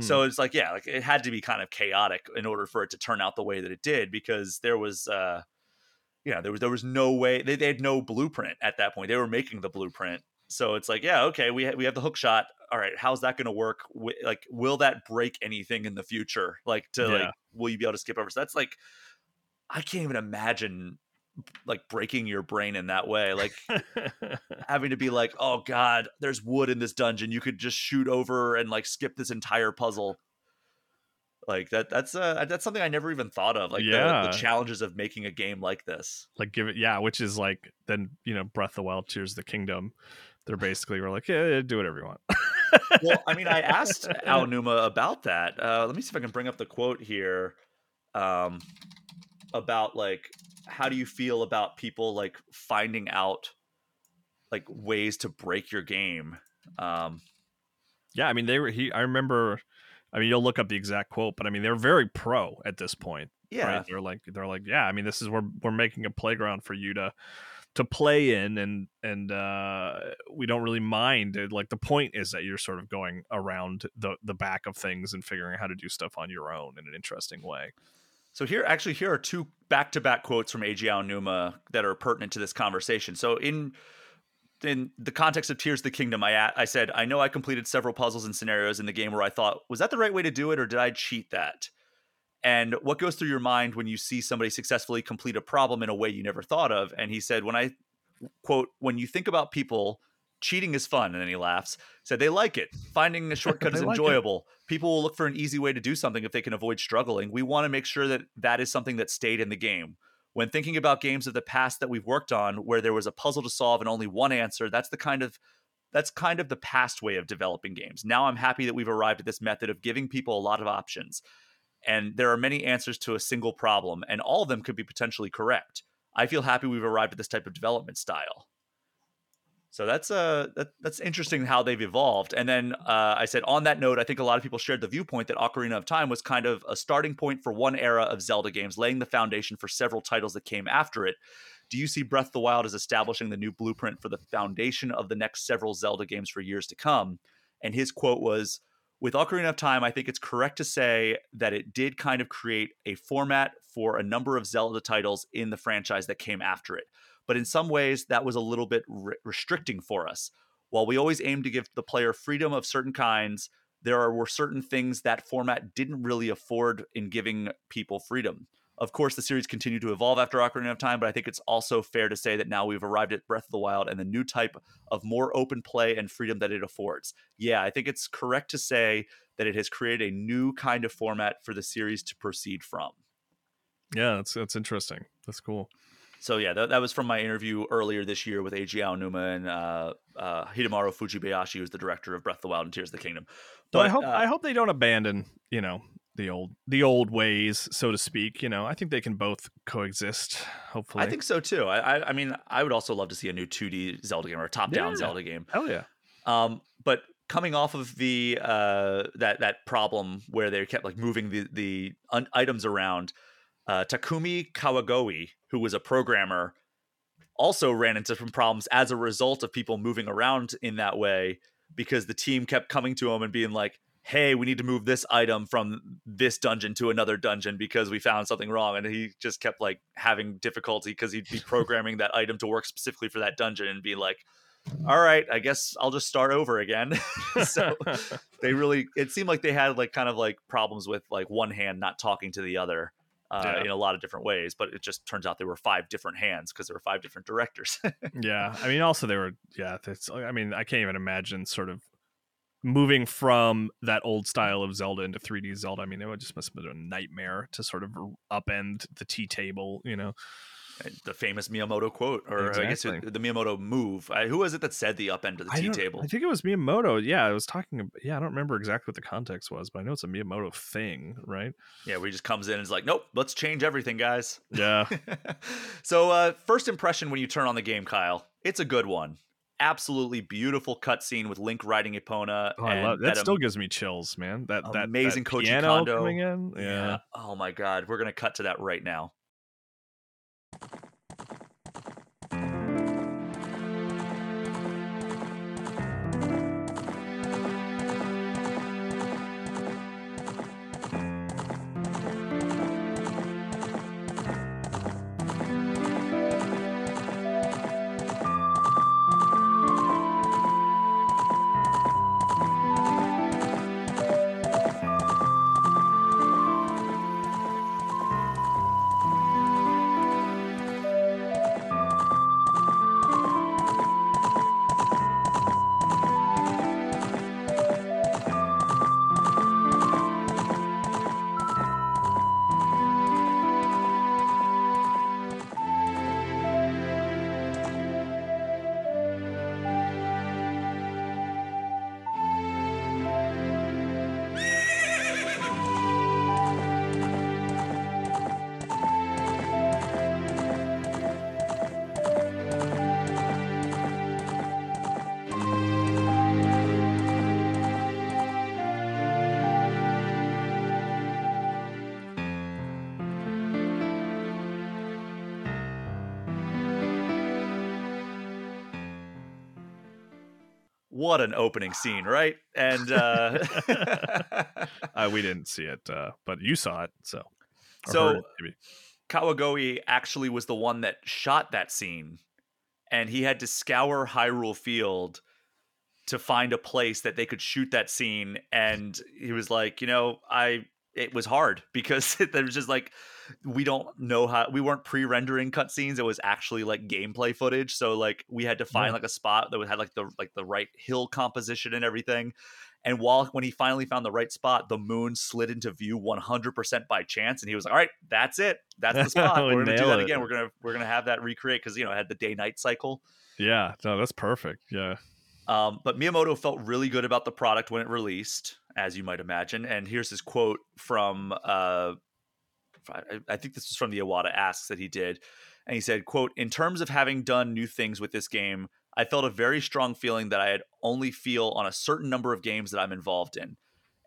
Hmm. So it's like yeah, like it had to be kind of chaotic in order for it to turn out the way that it did because there was uh you know, there was there was no way they, they had no blueprint at that point. They were making the blueprint. So it's like, yeah, okay, we ha- we have the hook shot all right, how's that going to work? like, will that break anything in the future? Like, to yeah. like, will you be able to skip over? So that's like, I can't even imagine like breaking your brain in that way like <laughs> having to be like oh god there's wood in this dungeon you could just shoot over and like skip this entire puzzle like that that's uh that's something i never even thought of like yeah. the, the challenges of making a game like this like give it yeah which is like then you know breath of the wild tears the kingdom they're <laughs> basically we're like yeah do whatever you want well, I mean, I asked <laughs> Aonuma about that. Uh, let me see if I can bring up the quote here um, about like how do you feel about people like finding out like ways to break your game. Um, yeah, I mean, they were. He, I remember. I mean, you'll look up the exact quote, but I mean, they're very pro at this point. Yeah, right? they're like, they're like, yeah. I mean, this is where we're making a playground for you to to play in and and uh we don't really mind like the point is that you're sort of going around the the back of things and figuring out how to do stuff on your own in an interesting way so here actually here are two back-to-back quotes from Eiji Aonuma that are pertinent to this conversation so in in the context of Tears of the Kingdom, I I said I know I completed several puzzles and scenarios in the game where I thought was that the right way to do it or did I cheat that? and what goes through your mind when you see somebody successfully complete a problem in a way you never thought of and he said when i quote when you think about people cheating is fun. And then he laughs. Said they like it. Finding a <laughs> shortcut is They like it. enjoyable. People will look for an easy way to do something if they can avoid struggling. We want to make sure that that is something that stayed in the game. When thinking about games of the past that we've worked on where there was a puzzle to solve and only one answer, that's the kind of that's kind of the past way of developing games. Now I'm happy that we've arrived at this method of giving people a lot of options. And there are many answers to a single problem, and all of them could be potentially correct. I feel happy we've arrived at this type of development style. So that's uh that, that's interesting how they've evolved. And then uh, I said on that note, I think a lot of people shared the viewpoint that Ocarina of Time was kind of a starting point for one era of Zelda games, laying the foundation for several titles that came after it. Do you see Breath of the Wild as establishing the new blueprint for the foundation of the next several Zelda games for years to come? And his quote was With Ocarina of Time, I think it's correct to say that it did kind of create a format for a number of Zelda titles in the franchise that came after it. But in some ways, that was a little bit re- restricting for us. While we always aim to give the player freedom of certain kinds, there are, were certain things that format didn't really afford in giving people freedom. Of course, the series continued to evolve after Ocarina of Time, but I think it's also fair to say that now we've arrived at Breath of the Wild and the new type of more open play and freedom that it affords. Yeah, I think it's correct to say that it has created a new kind of format for the series to proceed from. Yeah, that's that's interesting. That's cool. So yeah, that, that was from my interview earlier this year with Eiji Aonuma and uh, uh, Hidemaru Fujibayashi, who's the director of Breath of the Wild and Tears of the Kingdom. But I hope uh, I hope they don't abandon, you know, the old the old ways, so to speak. You know, I think they can both coexist. Hopefully, I think so too. I, I, I mean, I would also love to see a new 2D Zelda game or a top-down Yeah. Zelda game. hell yeah. Um, but coming off of the uh, that that problem where they kept like moving the the un- items around, uh, Takumi Kawagoe, who was a programmer, also ran into some problems as a result of people moving around in that way because the team kept coming to him and being like. Hey, we need to move this item from this dungeon to another dungeon because we found something wrong. And he just kept like having difficulty because he'd be <laughs> programming that item to work specifically for that dungeon and be like, all right, I guess I'll just start over again. <laughs> so <laughs> they really, it seemed like they had like kind of like problems with like one hand not talking to the other uh, Yeah. in a lot of different ways. But it just turns out there were five different hands because there were five different directors. <laughs> yeah, I mean, also they were. Yeah, that's. I mean, I can't even imagine sort of moving from that old style of Zelda into 3D Zelda. I mean, it would just must have been a nightmare to sort of upend the T table. You know, the famous Miyamoto quote, or I guess the Miyamoto move. I, who was it that said the up end of the I T don't- table? I think it was Miyamoto. Yeah, I was talking. ab- Yeah, I don't remember exactly what the context was, but I know it's a Miyamoto thing, right? Yeah, where he just comes in and is like, nope, let's change everything, guys. Yeah. <laughs> so, uh, first impression when you turn on the game, Kyle, it's a good one. Absolutely beautiful cutscene with Link riding Epona. Oh, I love that. am- Still gives me chills, man. That that amazing that Koji piano Kondo. coming in. Yeah. Oh my God, we're gonna cut to that right now. What an opening scene, right? And uh, <laughs> Uh, we didn't see it, uh, but you saw it, so. So- it, maybe. Kawagoe actually was the one that shot that scene, and he had to scour Hyrule Field to find a place that they could shoot that scene. And he was like, you know, I it was hard because <laughs> there was just like we don't know how we weren't pre-rendering cutscenes. It was actually like gameplay footage. So like we had to find Yeah. like a spot that had like the like the right hill composition and everything. And while when he finally found the right spot, the moon slid into view 100% by chance, and he was like, "All right, that's it. That's the <laughs> spot. We We're gonna do that it. again. We're gonna we're gonna have that recreate because you know it had the day night cycle." Yeah, no, that's perfect. Yeah. Um, but Miyamoto felt really good about the product when it released, as you might imagine. And here's his quote from, uh, I, think this is from the Iwata Asks that he did. And he said, quote, in terms of having done new things with this game, I felt a very strong feeling that I had only feel on a certain number of games that I'm involved in.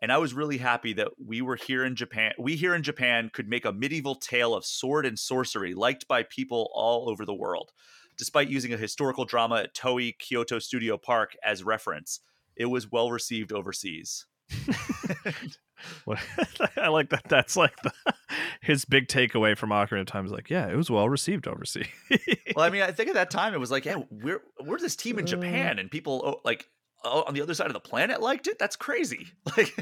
And I was really happy that we were here in Japan. We here in Japan could make a medieval tale of sword and sorcery liked by people all over the world. Despite using a historical drama at Toei Kyoto Studio Park as reference, it was well received overseas. <laughs> <laughs> I like that. That's like the, his big takeaway from Ocarina of Time is like, yeah, it was well received overseas. Well, I <laughs> mean, I think at that time it was like, yeah, we're we're this team in Uh. Japan, and people oh, like oh, on the other side of the planet liked it. That's crazy. Like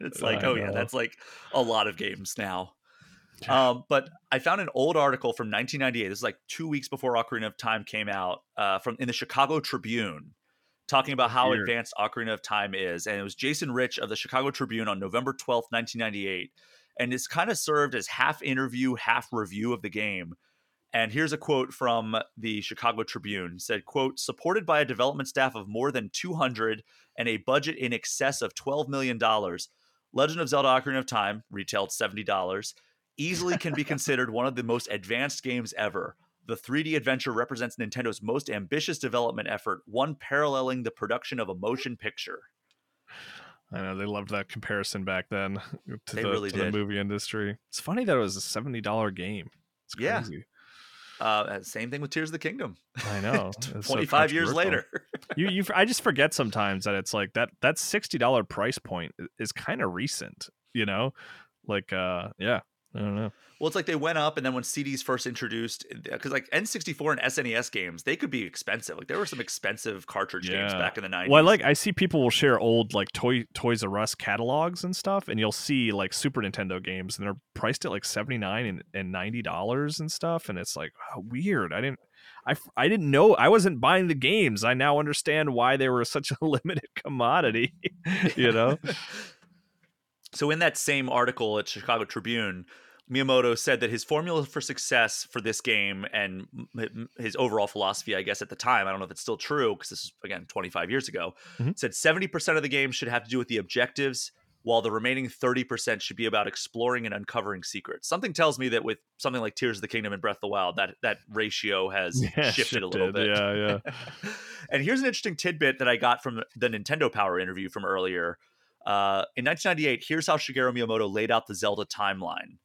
it's like, I oh yeah, that's like a lot of games now. Um, but I found an old article from 1998. This is like two weeks before Ocarina of Time came out, uh, from in the Chicago Tribune, talking about how Weird. advanced Ocarina of Time is, and it was Jason Rich of the Chicago Tribune on November 12th, 1998, and it's kind of served as half interview, half review of the game. And here's a quote from the Chicago Tribune It said, quote, supported by a development staff of more than 200 and a budget in excess of $12 million, Legend of Zelda Ocarina of Time, retailed $70, easily can be <laughs> considered one of the most advanced games ever. The 3D adventure represents Nintendo's most ambitious development effort, one paralleling the production of a motion picture. I know they loved that comparison back then <laughs> to, the, really to the movie industry. It's funny that it was a seventy dollar game. It's Yeah. Uh, same thing with Tears of the Kingdom. I <laughs> know. It's so 25 years later. <laughs> you you I just forget sometimes that it's like that that sixty dollar price point is kind of recent. You know, like uh yeah, I don't know. Well, it's like they went up, and then when CDs first introduced, eh, because like N64 and SNES games, they could be expensive. Like there were some expensive cartridge games back in the 90s. Well, I like I see people will share old like toy Toys R Us catalogs and stuff, and you'll see like Super Nintendo games, and they're priced at like seventy nine and, and ninety dollars and stuff, and it's like oh, weird. I didn't. I, I didn't know I wasn't buying the games. I now understand why they were such a <laughs> limited commodity. <laughs> you know, <laughs> So in that same article at Chicago Tribune, Miyamoto said that his formula for success for this game and his overall philosophy, I guess at the time, I don't know if it's still true because this is again 25 years ago, Mhm. said 70% of the game should have to do with the objectives, while the remaining 30% should be about exploring and uncovering secrets. Something tells me that with something like Tears of the Kingdom and Breath of the Wild, that that ratio has <laughs> Yeah, shifted, a little bit. Yeah, yeah. <laughs> and here's an interesting tidbit that I got from the Nintendo Power interview from earlier. Uh, in 1998, here's how Shigeru Miyamoto laid out the Zelda timeline.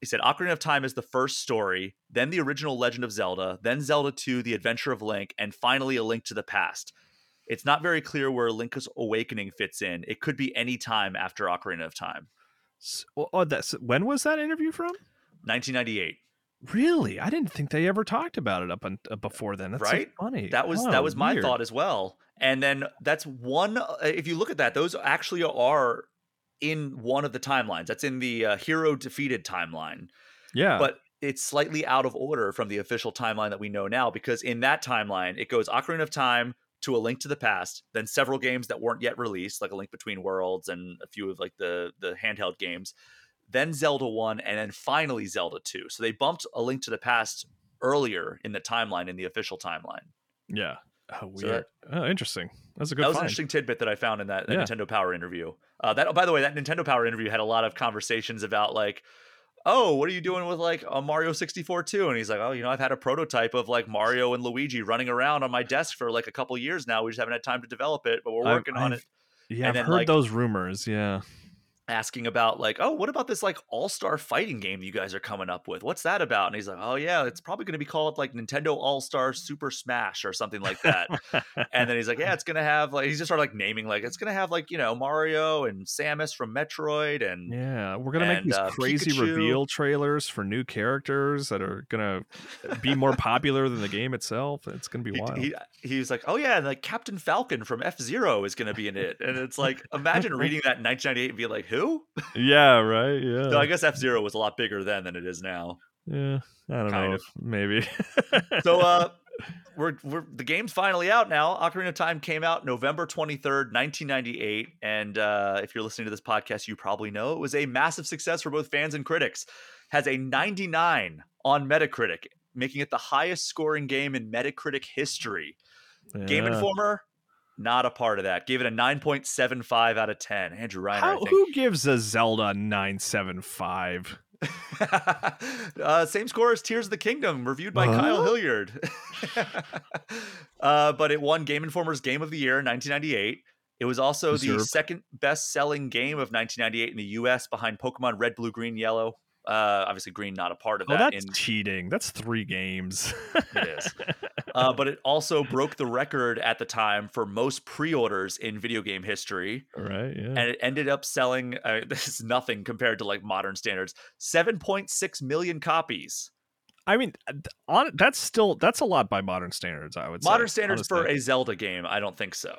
He said Ocarina of Time is the first story, then the original Legend of Zelda, then Zelda 2, The Adventure of Link, and finally A Link to the Past. It's not very clear where Link's Awakening fits in. It could be any time after Ocarina of Time. S- Oh, that's when was that interview from? 1998. Really, I didn't think they ever talked about it up un- uh, before then. That's so Right? funny. That was Oh, that was my weird. thought as well. And then that's one. uh, If you look at that, those actually are in one of the timelines. That's in the uh, hero defeated timeline, Yeah, but it's slightly out of order from the official timeline that we know now. Because in that timeline, it goes Ocarina of Time to A Link to the Past, then several games that weren't yet released, like A Link Between Worlds and a few of like the the handheld games, then Zelda One, and then finally Zelda Two. So they bumped A Link to the Past earlier in the timeline in the official timeline. yeah. Oh, So weird. that- oh, interesting. That's a good that was an interesting tidbit that I found in that, that Yeah. Nintendo Power interview. Uh, that, by the way, that Nintendo Power interview had a lot of conversations about like, oh, what are you doing with like a Mario 64 too? And he's like, oh, you know, I've had a prototype of like Mario and Luigi running around on my desk for like a couple years now. We just haven't had time to develop it, but we're I've- working on I've- it. Yeah, and I've then, heard like- those rumors. Yeah. Asking about like, oh, what about this like all star fighting game you guys are coming up with? What's that about? And he's like, oh yeah, it's probably going to be called like Nintendo All Star Super Smash or something like that. and then he's like, yeah, it's gonna have like he's just started like naming like it's gonna have like you know Mario and Samus from Metroid and yeah, we're gonna make these uh, crazy Pikachu. reveal trailers for new characters that are gonna be more popular than the game itself. It's gonna be wild. he he was like, oh yeah, and like Captain Falcon from F Zero is gonna be in it, and it's like imagine reading that in 1998 and be like, Yeah, right. Yeah. So I guess F Zero was a lot bigger then than it is now. yeah. I don't kind know. of. Maybe. So uh <laughs> we're we're the game's finally out now. Ocarina of Time came out November 23rd, 1998, and uh if you're listening to this podcast, you probably know it was a massive success for both fans and critics. Has a 99 on Metacritic, making it the highest scoring game in Metacritic history. Game Informer not a part of that. Gave it a 9.75 out of 10. Andrew Reiner, How, who gives a Zelda nine seven five? <laughs> uh, same score as Tears of the Kingdom, reviewed by Huh? Kyle Hilliard. <laughs> uh, but it won Game Informer's Game of the Year in 1998. It was also the second best selling game of 1998 in the US behind Pokemon Red, Blue, Green, Yellow. Uh, obviously, Green not a part of Oh, that. that's in, cheating. That's three games. it is. <laughs> Uh, but it also broke the record at the time for most pre orders in video game history. right. Yeah. and it ended up selling uh, <laughs> this is nothing compared to like modern standards 7.6 million copies I mean, uh, on that's still that's a lot by modern standards. I would say. modern standards for a zelda game i don't think so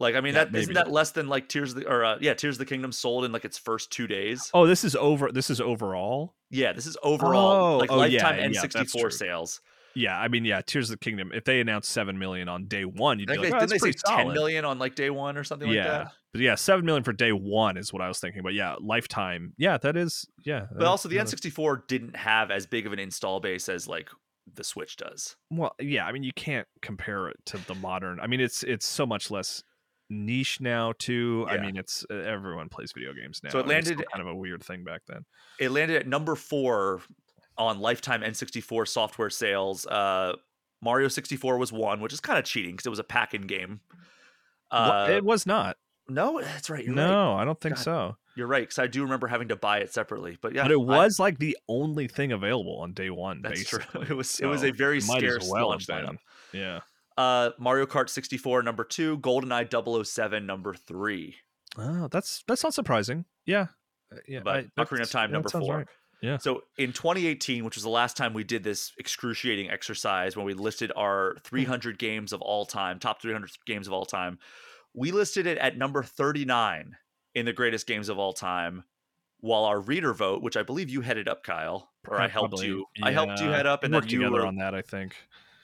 like i mean Yeah, that isn't that less than like tears of the or uh, yeah tears of the kingdom sold in like its first two days Oh, this is over. This is overall. yeah this is overall Oh, like oh, lifetime yeah, n64 true. sales Yeah, I mean, yeah. Tears of the Kingdom. If they announced seven million on day one, you'd be like, they, oh, they say 10 solid. million on like day one or something like yeah, that but yeah, seven million for day one is what I was thinking. But yeah, lifetime. Yeah, that is. Yeah, but also the n64 didn't have as big of an install base as like the switch does Well, yeah. I mean, you can't compare it to the modern. I mean, it's it's so much less niche now too. I mean, it's everyone plays video games now. So it landed- kind of a weird thing back then. it landed at number four on lifetime N64 software sales. Uh, Mario 64 was one, which is kind of cheating because it was a pack-in game. Uh, it was not. no, that's right. You're right. no, I don't think God, so. You're right because I do remember having to buy it separately. But yeah, but it I- was like the only thing available on day one. that's true. <laughs> It was it was a So, very scarce well launch been. Yeah. Uh, Mario Kart 64 number two, GoldenEye 007 number three. Oh, that's that's not surprising. Yeah. Uh, yeah. But I- Ocarina of Time yeah, number four. right. Yeah. So in 2018, which was the last time we did this excruciating exercise when we listed our 300 games of all time, top 300 games of all time, we listed it at number 39 in the greatest games of all time. While our reader vote, which I believe you headed up, Kyle, or I helped Probably, you, I helped you head up, and then you were, on that. I think.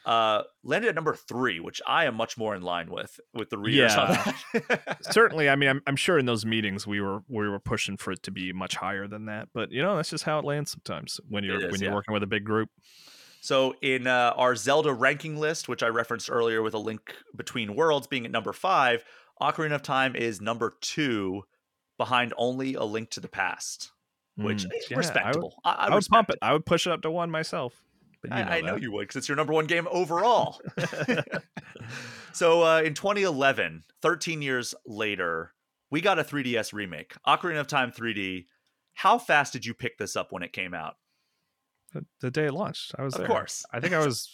Uh, landed at number three, which I am much more in line with with the readers on Yeah. <laughs> Certainly, I mean, I'm, I'm sure in those meetings we were we were pushing for it to be much higher than that. But you know, that's just how it lands sometimes when you're is, when you're yeah. working with a big group. So in uh, our Zelda ranking list, which I referenced earlier with a link between worlds being at number five, Ocarina of Time is number two, behind only a link to the past, which Mm, is yeah, I would- respectable. I, I, I, would pump it. I would push it up to one myself. You know I, I know that. you would because it's your number one game overall. <laughs> <laughs> so uh, in 2011, 13 years later, we got a 3DS remake, Ocarina of Time 3D. How fast did you pick this up when it came out? the, the day it launched. I was Of there. course. I think I was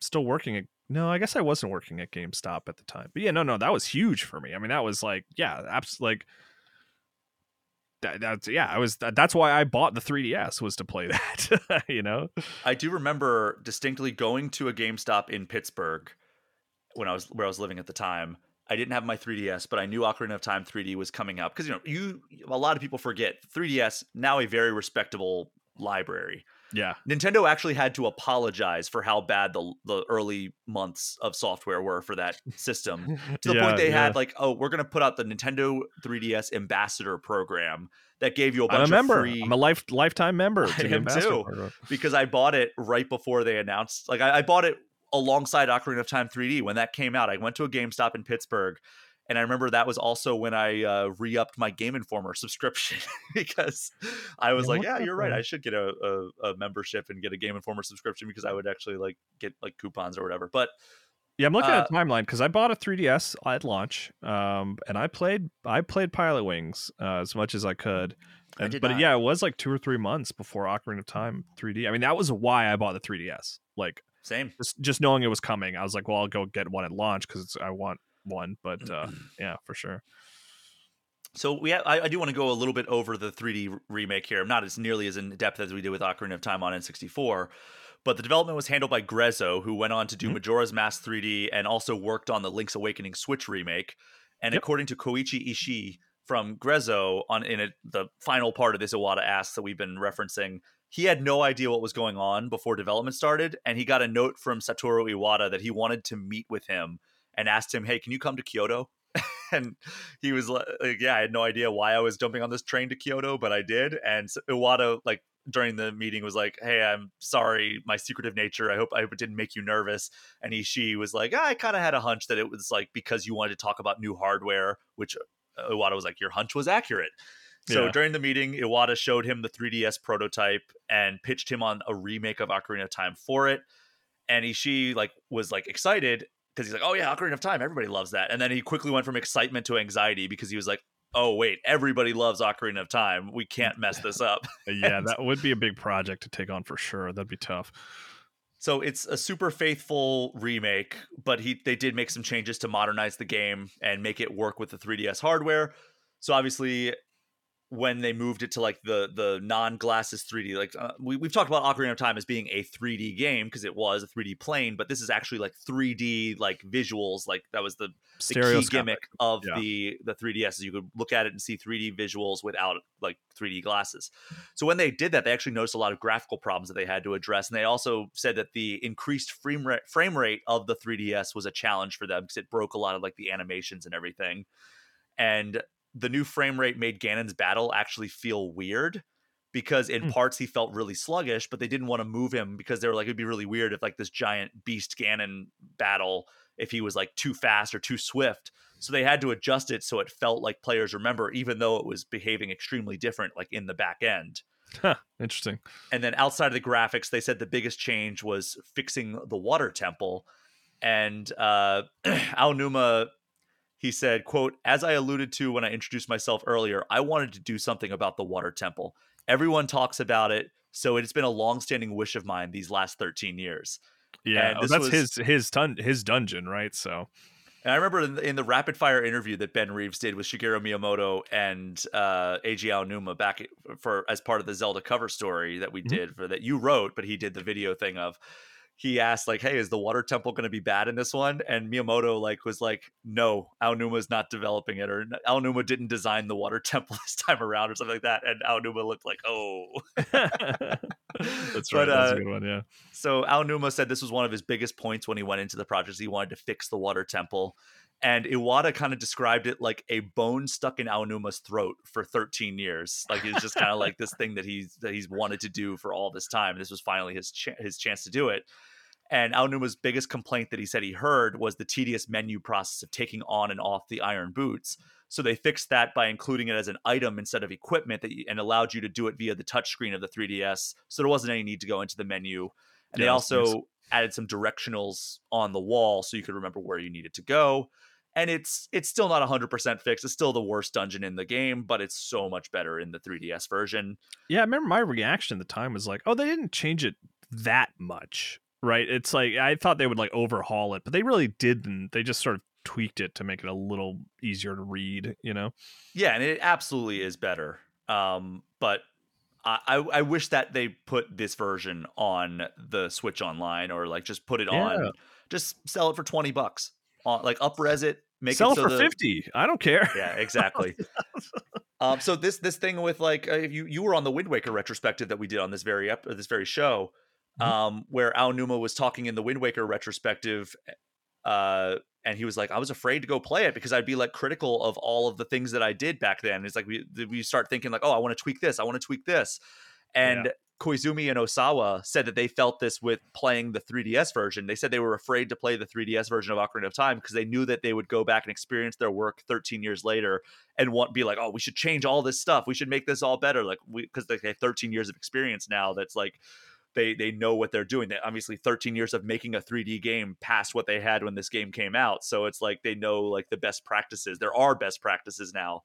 still working at. No, I guess I wasn't working at GameStop at the time. But yeah, no, no, that was huge for me. I mean, that was like, yeah, abs- like that, that's yeah. I was that, that's why I bought the 3DS was to play <laughs> that. you know, I do remember distinctly going to a GameStop in Pittsburgh when I was where I was living at the time. I didn't have my 3DS, but I knew Ocarina of Time 3D was coming up because you know you a lot of people forget 3DS now a very respectable library. Yeah, Nintendo actually had to apologize for how bad the the early months of software were for that system <laughs> to the Yeah, point they yeah. had like, oh, we're gonna put out the Nintendo 3DS Ambassador program that gave you a bunch I'm a member. of free. I'm a life lifetime member. <laughs> I am too. program. because I bought it right before they announced. Like I, I bought it alongside Ocarina of Time 3D when that came out. I went to a GameStop in Pittsburgh, and I remember that was also when I uh, re-upped my Game Informer subscription <laughs> because I was Yeah, like, yeah, you're right. I should get a, a, a membership and get a Game Informer subscription because I would actually like get like coupons or whatever. But Yeah, I'm looking Uh, at the timeline because I bought a 3DS at launch, um, and I played I played Pilotwings uh, as much as I could. And- did but not. yeah, it was like two or three months before Ocarina of Time 3D. I mean, that was why I bought the 3DS. Like same. just, just knowing it was coming, I was like, well, I'll go get one at launch because I want one. But uh, yeah, for sure. So we, I, I do want to go a little bit over the 3D remake here. I'm not as nearly as in depth as we did with Ocarina of Time on N64, but the development was handled by Grezzo, who went on to do Mhm. Majora's Mask 3D and also worked on the Link's Awakening Switch remake. And Yep. according to Koichi Ishii, from Grezzo on in a, the final part of this Iwata ask that we've been referencing. He had no idea what was going on before development started, and he got a note from Satoru Iwata that he wanted to meet with him and asked him, "Hey, can you come to Kyoto?" <laughs> and he was like, "Yeah, I had no idea why I was jumping on this train to Kyoto, but I did." And Iwata, like during the meeting, was like, "Hey, I'm sorry, my secretive nature. I hope I hope it didn't make you nervous." And he she was like, ah, "I kind of had a hunch that it was like because you wanted to talk about new hardware, which uh, Iwata was like, your hunch was accurate." So Yeah. during the meeting, Iwata showed him the 3DS prototype and pitched him on a remake of Ocarina of Time for it. And Ishii like was like excited because he's like, "Oh yeah, Ocarina of Time, everybody loves that." And then he quickly went from excitement to anxiety because he was like, "Oh wait, everybody loves Ocarina of Time. We can't mess this up." <laughs> <laughs> Yeah, that would be a big project to take on for sure. That'd be tough. So it's a super faithful remake, but he they did make some changes to modernize the game and make it work with the 3DS hardware. So obviously when they moved it to like the the non glasses 3D like uh, we we've talked about Ocarina of Time as being a 3D game because it was a 3D plane, but this is actually like 3D like visuals like that was the the key gimmick of Yeah. the the 3ds you could look at it and see 3d visuals without like 3d glasses. So when they did that they actually noticed a lot of graphical problems that they had to address and they also said that the increased frame rate, frame rate of the 3ds was a challenge for them because it broke a lot of like the animations and everything. And the new frame rate made ganon's battle actually feel weird because in Hmm. parts he felt really sluggish but they didn't want to move him because they were like it'd be really weird if like this giant beast ganon battle if he was like too fast or too swift. So they had to adjust it so it felt like players remember, even though it was behaving extremely different, like in the back end. Huh, interesting. And then outside of the graphics, they said the biggest change was fixing the water temple. And uh, <clears throat> Aonuma, he said, "quote As I alluded to when I introduced myself earlier, I wanted to do something about the water temple. Everyone talks about it, so it's been a long-standing wish of mine these last 13 years." Yeah, And oh, that's was- his his dun- his dungeon, right? So And I remember in the, in the rapid fire interview that Ben Reeves did with Shigeru Miyamoto and uh, Eiji Aonuma back for as part of the Zelda cover story that we Mhm. did for that you wrote, but he did the video thing of. He asked like, "Hey, is the water temple going to be bad in this one?" And Miyamoto like was like, "No, Aonuma's not developing it, or Aonuma didn't design the water <laughs> temple this time around, or something like that." And Aonuma looked like, "Oh." <laughs> that's <laughs> But, right. that's uh, a good one. Yeah. So Aonuma said this was one of his biggest points when he went into the project. He wanted to fix the water temple. And Iwata kind of described it like a bone stuck in Aonuma's throat for 13 years. Like it's just kind of like this thing that he's that he's wanted to do for all this time. This was finally his ch- his chance to do it. And Aonuma's biggest complaint that he said he heard was the tedious menu process of taking on and off the iron boots. So they fixed that by including it as an item instead of equipment that you, and allowed you to do it via the touchscreen of the 3DS. So there wasn't any need to go into the menu. And they Yeah, nice. also added some directionals on the wall so you could remember where you needed to go. And it's it's still not 100% fixed. It's still the worst dungeon in the game, but it's so much better in the 3DS version. Yeah, I remember my reaction at the time was like, "Oh, they didn't change it that much." Right? It's like I thought they would like overhaul it, but they really didn't. They just sort of tweaked it to make it a little easier to read, you know. Yeah, and it absolutely is better. Um, but I, I wish that they put this version on the Switch Online or like just put it on, just sell it for 20 bucks. On like upres it, make Sell it so for the- 50. I don't care. Yeah, <laughs> exactly. um, so this this thing with like uh, you you were on the Wind Waker retrospective that we did on this very ep- this very show, Mhm. um, where Aonuma was talking in the Wind Waker retrospective, uh, and he was like, I was afraid to go play it because I'd be like critical of all of the things that I did back then. It's like we we start thinking like, oh, I want to tweak this, I want to tweak this, and. Koizumi and Osawa said that they felt this with playing the 3DS version. They said they were afraid to play the 3DS version of Ocarina of Time because they knew that they would go back and experience their work 13 years later and want be like, oh, we should change all this stuff. We should make this all better. Like we because they have 13 years of experience now. That's like they they know what they're doing. They obviously 13 years of making a 3D game past what they had when this game came out. So it's like they know like the best practices. There are best practices now.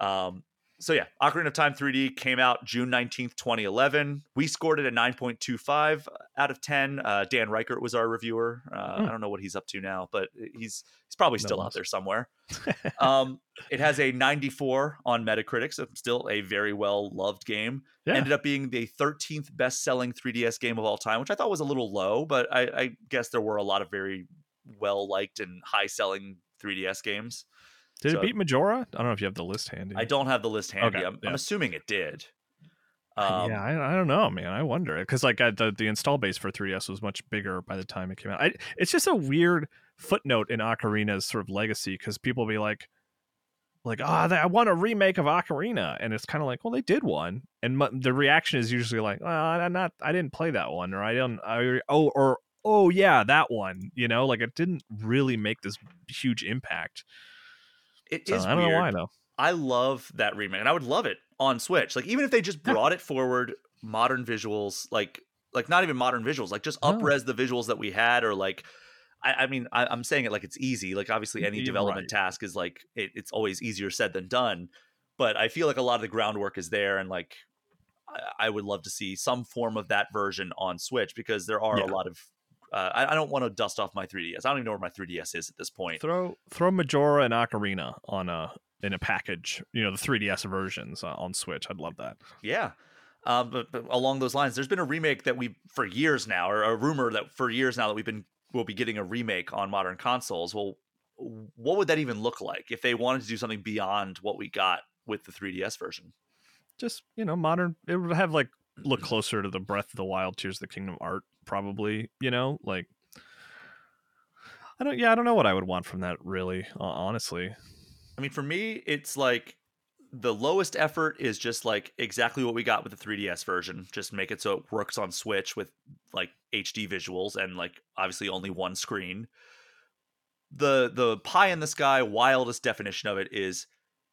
Um, so yeah, Ocarina of Time 3D came out June 19th, 2011. We scored it a 9.25 out of 10. Uh, Dan Ryckert was our reviewer. Uh, Hmm. I don't know what he's up to now, but he's he's probably still one's- out there somewhere. <laughs> um, it has a 94 on Metacritic, so still a very well loved game. Yeah. Ended up being the 13th best selling 3DS game of all time, which I thought was a little low, but I, I guess there were a lot of very well liked and high selling 3DS games. Did So- it beat Majora? I don't know if you have the list handy. I don't have the list handy. Okay, I'm, yeah. I'm assuming it did. Um, yeah, I, I don't know, man. I wonder because like I, the the install base for 3ds was much bigger by the time it came out. I, it's just a weird footnote in Ocarina's sort of legacy because people be like, like, ah, I want a remake of Ocarina, and it's kind of like, well, they did one, and mu- the reaction is usually like, well, I'm not, I didn't play that one, or I don't, I, oh, or oh yeah, that one, you know, like it didn't really make this huge impact. It So is I don't weird. know why though. I love that remake, and I would love it on Switch. Like even if they just brought it forward, modern visuals, like like not even modern visuals, like just No. upres the visuals that we had, or like. I, I mean, I, I'm saying it like it's easy. Like obviously, any Y- development right. task is like it, it's always easier said than done. But I feel like a lot of the groundwork is there, and like I, I would love to see some form of that version on Switch because there are Yeah. a lot of. Uh, I, I don't want to dust off my 3ds. I don't even know where my 3ds is at this point. Throw throw Majora and Ocarina on a in a package. You know, the 3DS versions uh, on Switch. I'd love that. Yeah. Um, but, but along those lines, there's been a remake that we for years now, or a rumor that for years now that we've been we'll be getting a remake on modern consoles. Well, what would that even look like if they wanted to do something beyond what we got with the 3DS version? Just you know, modern. It would have like look closer to the Breath of the Wild, Tears of the Kingdom art, probably. You know, like I don't. Yeah, I don't know what I would want from that. Really, honestly. I mean, for me, it's like the lowest effort is just like exactly what we got with the 3DS version. Just make it so it works on Switch with like HD visuals and like obviously only one screen. The the pie in the sky wildest definition of it is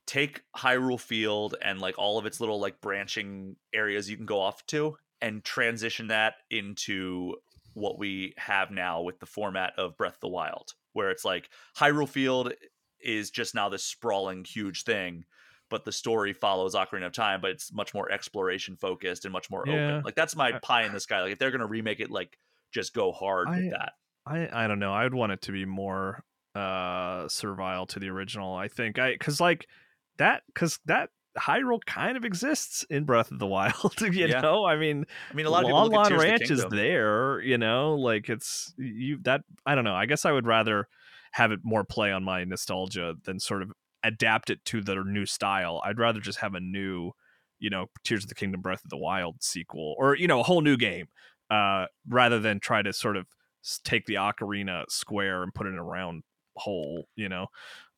take Hyrule Field and like all of its little like branching areas you can go off to and transition that into what we have now with the format of Breath of the Wild, where it's like Hyrule Field is just now this sprawling huge thing but the story follows Ocarina of Time but it's much more exploration focused and much more Yeah. open like that's my pie in the sky like if they're going to remake it like just go hard I- with that I I don't know. I'd want it to be more uh servile to the original. I think I because like that because that Hyrule kind of exists in Breath of the Wild. <laughs> you Yeah. know, I mean, I mean a lot of Lon Lon of the Ranch is there. You know, like it's you that I don't know. I guess I would rather have it more play on my nostalgia than sort of adapt it to their new style. I'd rather just have a new, you know, Tears of the Kingdom Breath of the Wild sequel or you know a whole new game, uh, rather than try to sort of take the ocarina square and put it in a round hole. You know.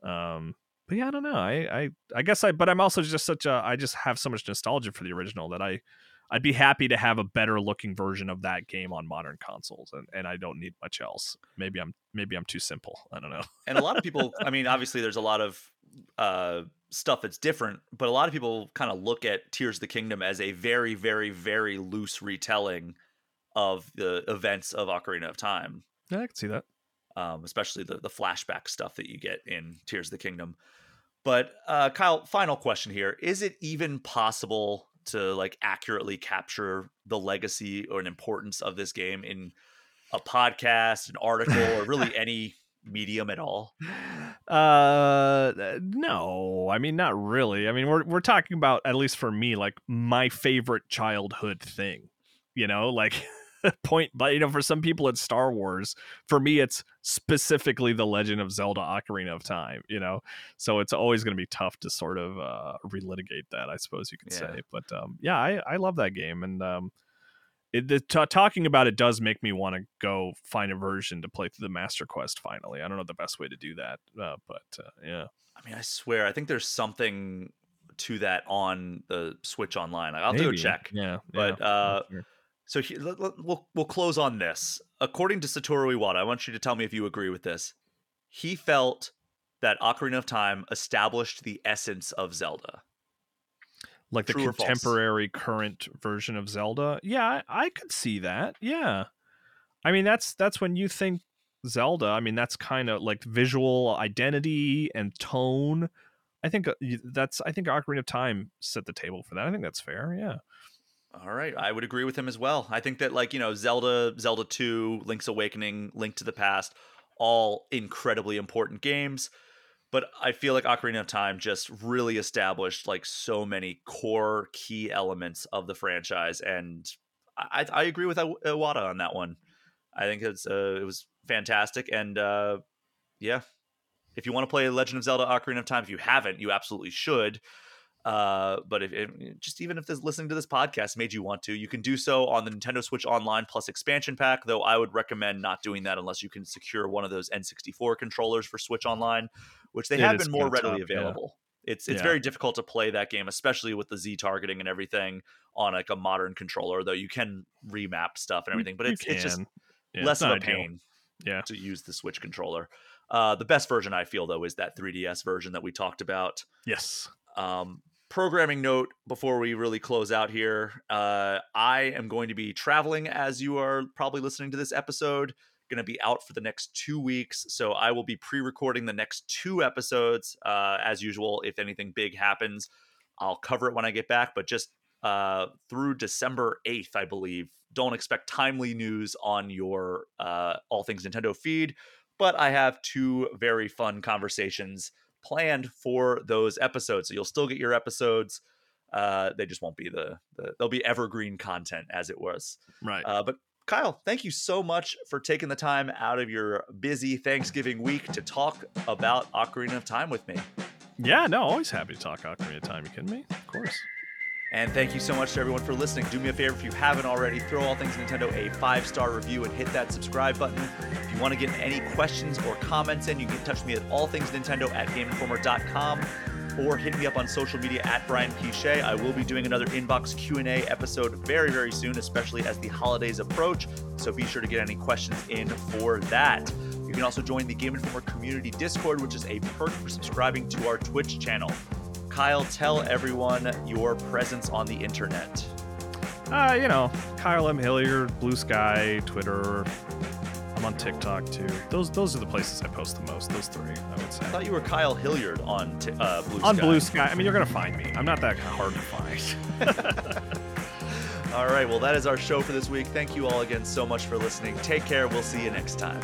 Um, but yeah, I don't know. I, I I guess I but I'm also just such a I just have so much nostalgia for the original that I I'd be happy to have a better looking version of that game on modern consoles and, and I don't need much else. Maybe I'm maybe I'm too simple. I don't know. <laughs> and a lot of people i mean obviously there's a lot of uh stuff that's different but a lot of people kind of look at tears of the kingdom as a very very very loose retelling of the events of ocarina of time Yeah, I can see that. Um, especially the the flashback stuff that you get in tears of the kingdom but uh kyle final question here is it even possible to like accurately capture the legacy or an importance of this game in a podcast an article or really <laughs> any medium at all Uh no. I mean not really. I mean we're we're talking about at least for me like my favorite childhood thing. You know, like <laughs> point but you know for some people it's Star Wars. For me it's specifically The Legend of Zelda Ocarina of Time, you know. So it's always going to be tough to sort of uh relitigate that, I suppose you could Yeah. say. But um yeah, I I love that game and um it, the, t- talking about it does make me want to go find a version to play through the Master Quest finally. I don't know the best way to do that, uh, but uh, yeah. I mean, I swear, I think there's something to that on the Switch Online. I'll have to go Maybe. check. Yeah, But, yeah. uh, Sure. So he, let, let- we'll we'll close on this. According to Satoru Iwata, I want you to tell me if you agree with this. He felt that Ocarina of Time established the essence of Zelda. like the true false? contemporary current version of Zelda. Yeah, I, I could see that. Yeah, I mean that's that's when you think Zelda. I mean that's kind of like visual identity and tone. I think uh, that's I think Ocarina of Time set the table for that. I think that's fair. Yeah. All right, I would agree with him as well. I think that like, you know, Zelda, Zelda 2, Link's Awakening, Link to the Past, all incredibly important games, but I feel like Ocarina of Time just really established like so many core key elements of the franchise and I, I agree with Iw- Iwata on that one. I think it's uh, it was fantastic and uh yeah, if you want to play Legend of Zelda: Ocarina of Time, if you haven't, you absolutely should. Uh, but if, if just even if this listening to this podcast made you want to, you can do so on the Nintendo Switch Online Plus expansion pack. Though I would recommend not doing that unless you can secure one of those N64 controllers for Switch Online, which they It have been more readily yeah. available. It's it's Yeah. very difficult to play that game, especially with the Z targeting and everything on like a modern controller. Though you can remap stuff and everything, but it's it's just. Yeah, less it's of a ideal. pain Yeah. to use the Switch controller. Uh, the best version I feel though is that 3DS version that we talked about. Yes. Um, programming note before we really close out here uh, I am going to be traveling as you are probably listening to this episode. Going to be out for the next two weeks. So I will be pre recording the next two episodes uh, as usual. If anything big happens, I'll cover it when I get back. But just uh, through December 8th, I believe, don't expect timely news on your uh, All Things Nintendo feed. But I have two very fun conversations planned for those episodes. So you'll still get your episodes. Uh, they just won't be the, the they'll be evergreen content as it was. Right. Uh, but Kyle, thank you so much for taking the time out of your busy Thanksgiving week to talk about Ocarina of Time with me. yeah. No. Always happy to talk Ocarina of Time. You kidding me? Of course. And thank you so much to everyone for listening. Do me a favor if you haven't already, throw All Things Nintendo a five star review and hit that subscribe button. If you want to get any questions or comments in, you can touch me at allthingsnintendo at GameInformer.com or hit me up on social media at Brian P. Shea. I will be doing another inbox Q&A episode very, very soon, especially as the holidays approach. So be sure to get any questions in for that. You can also join the Game Informer community Discord, which is a perk for subscribing to our Twitch channel. Kyle, tell everyone your presence on the internet. Uh, you know, Kyle M. Hilliard, Blue Sky, Twitter. I'm on TikTok too. Those those are the places I post the most. Those three, I would say. I thought you were Kyle Hilliard on t- uh, Blue on Sky. Blue Sky. I mean, you're gonna find me. I'm not that hard to find. <laughs> All right, well, that is our show for this week. Thank you all again so much for listening. Take care. We'll see you next time.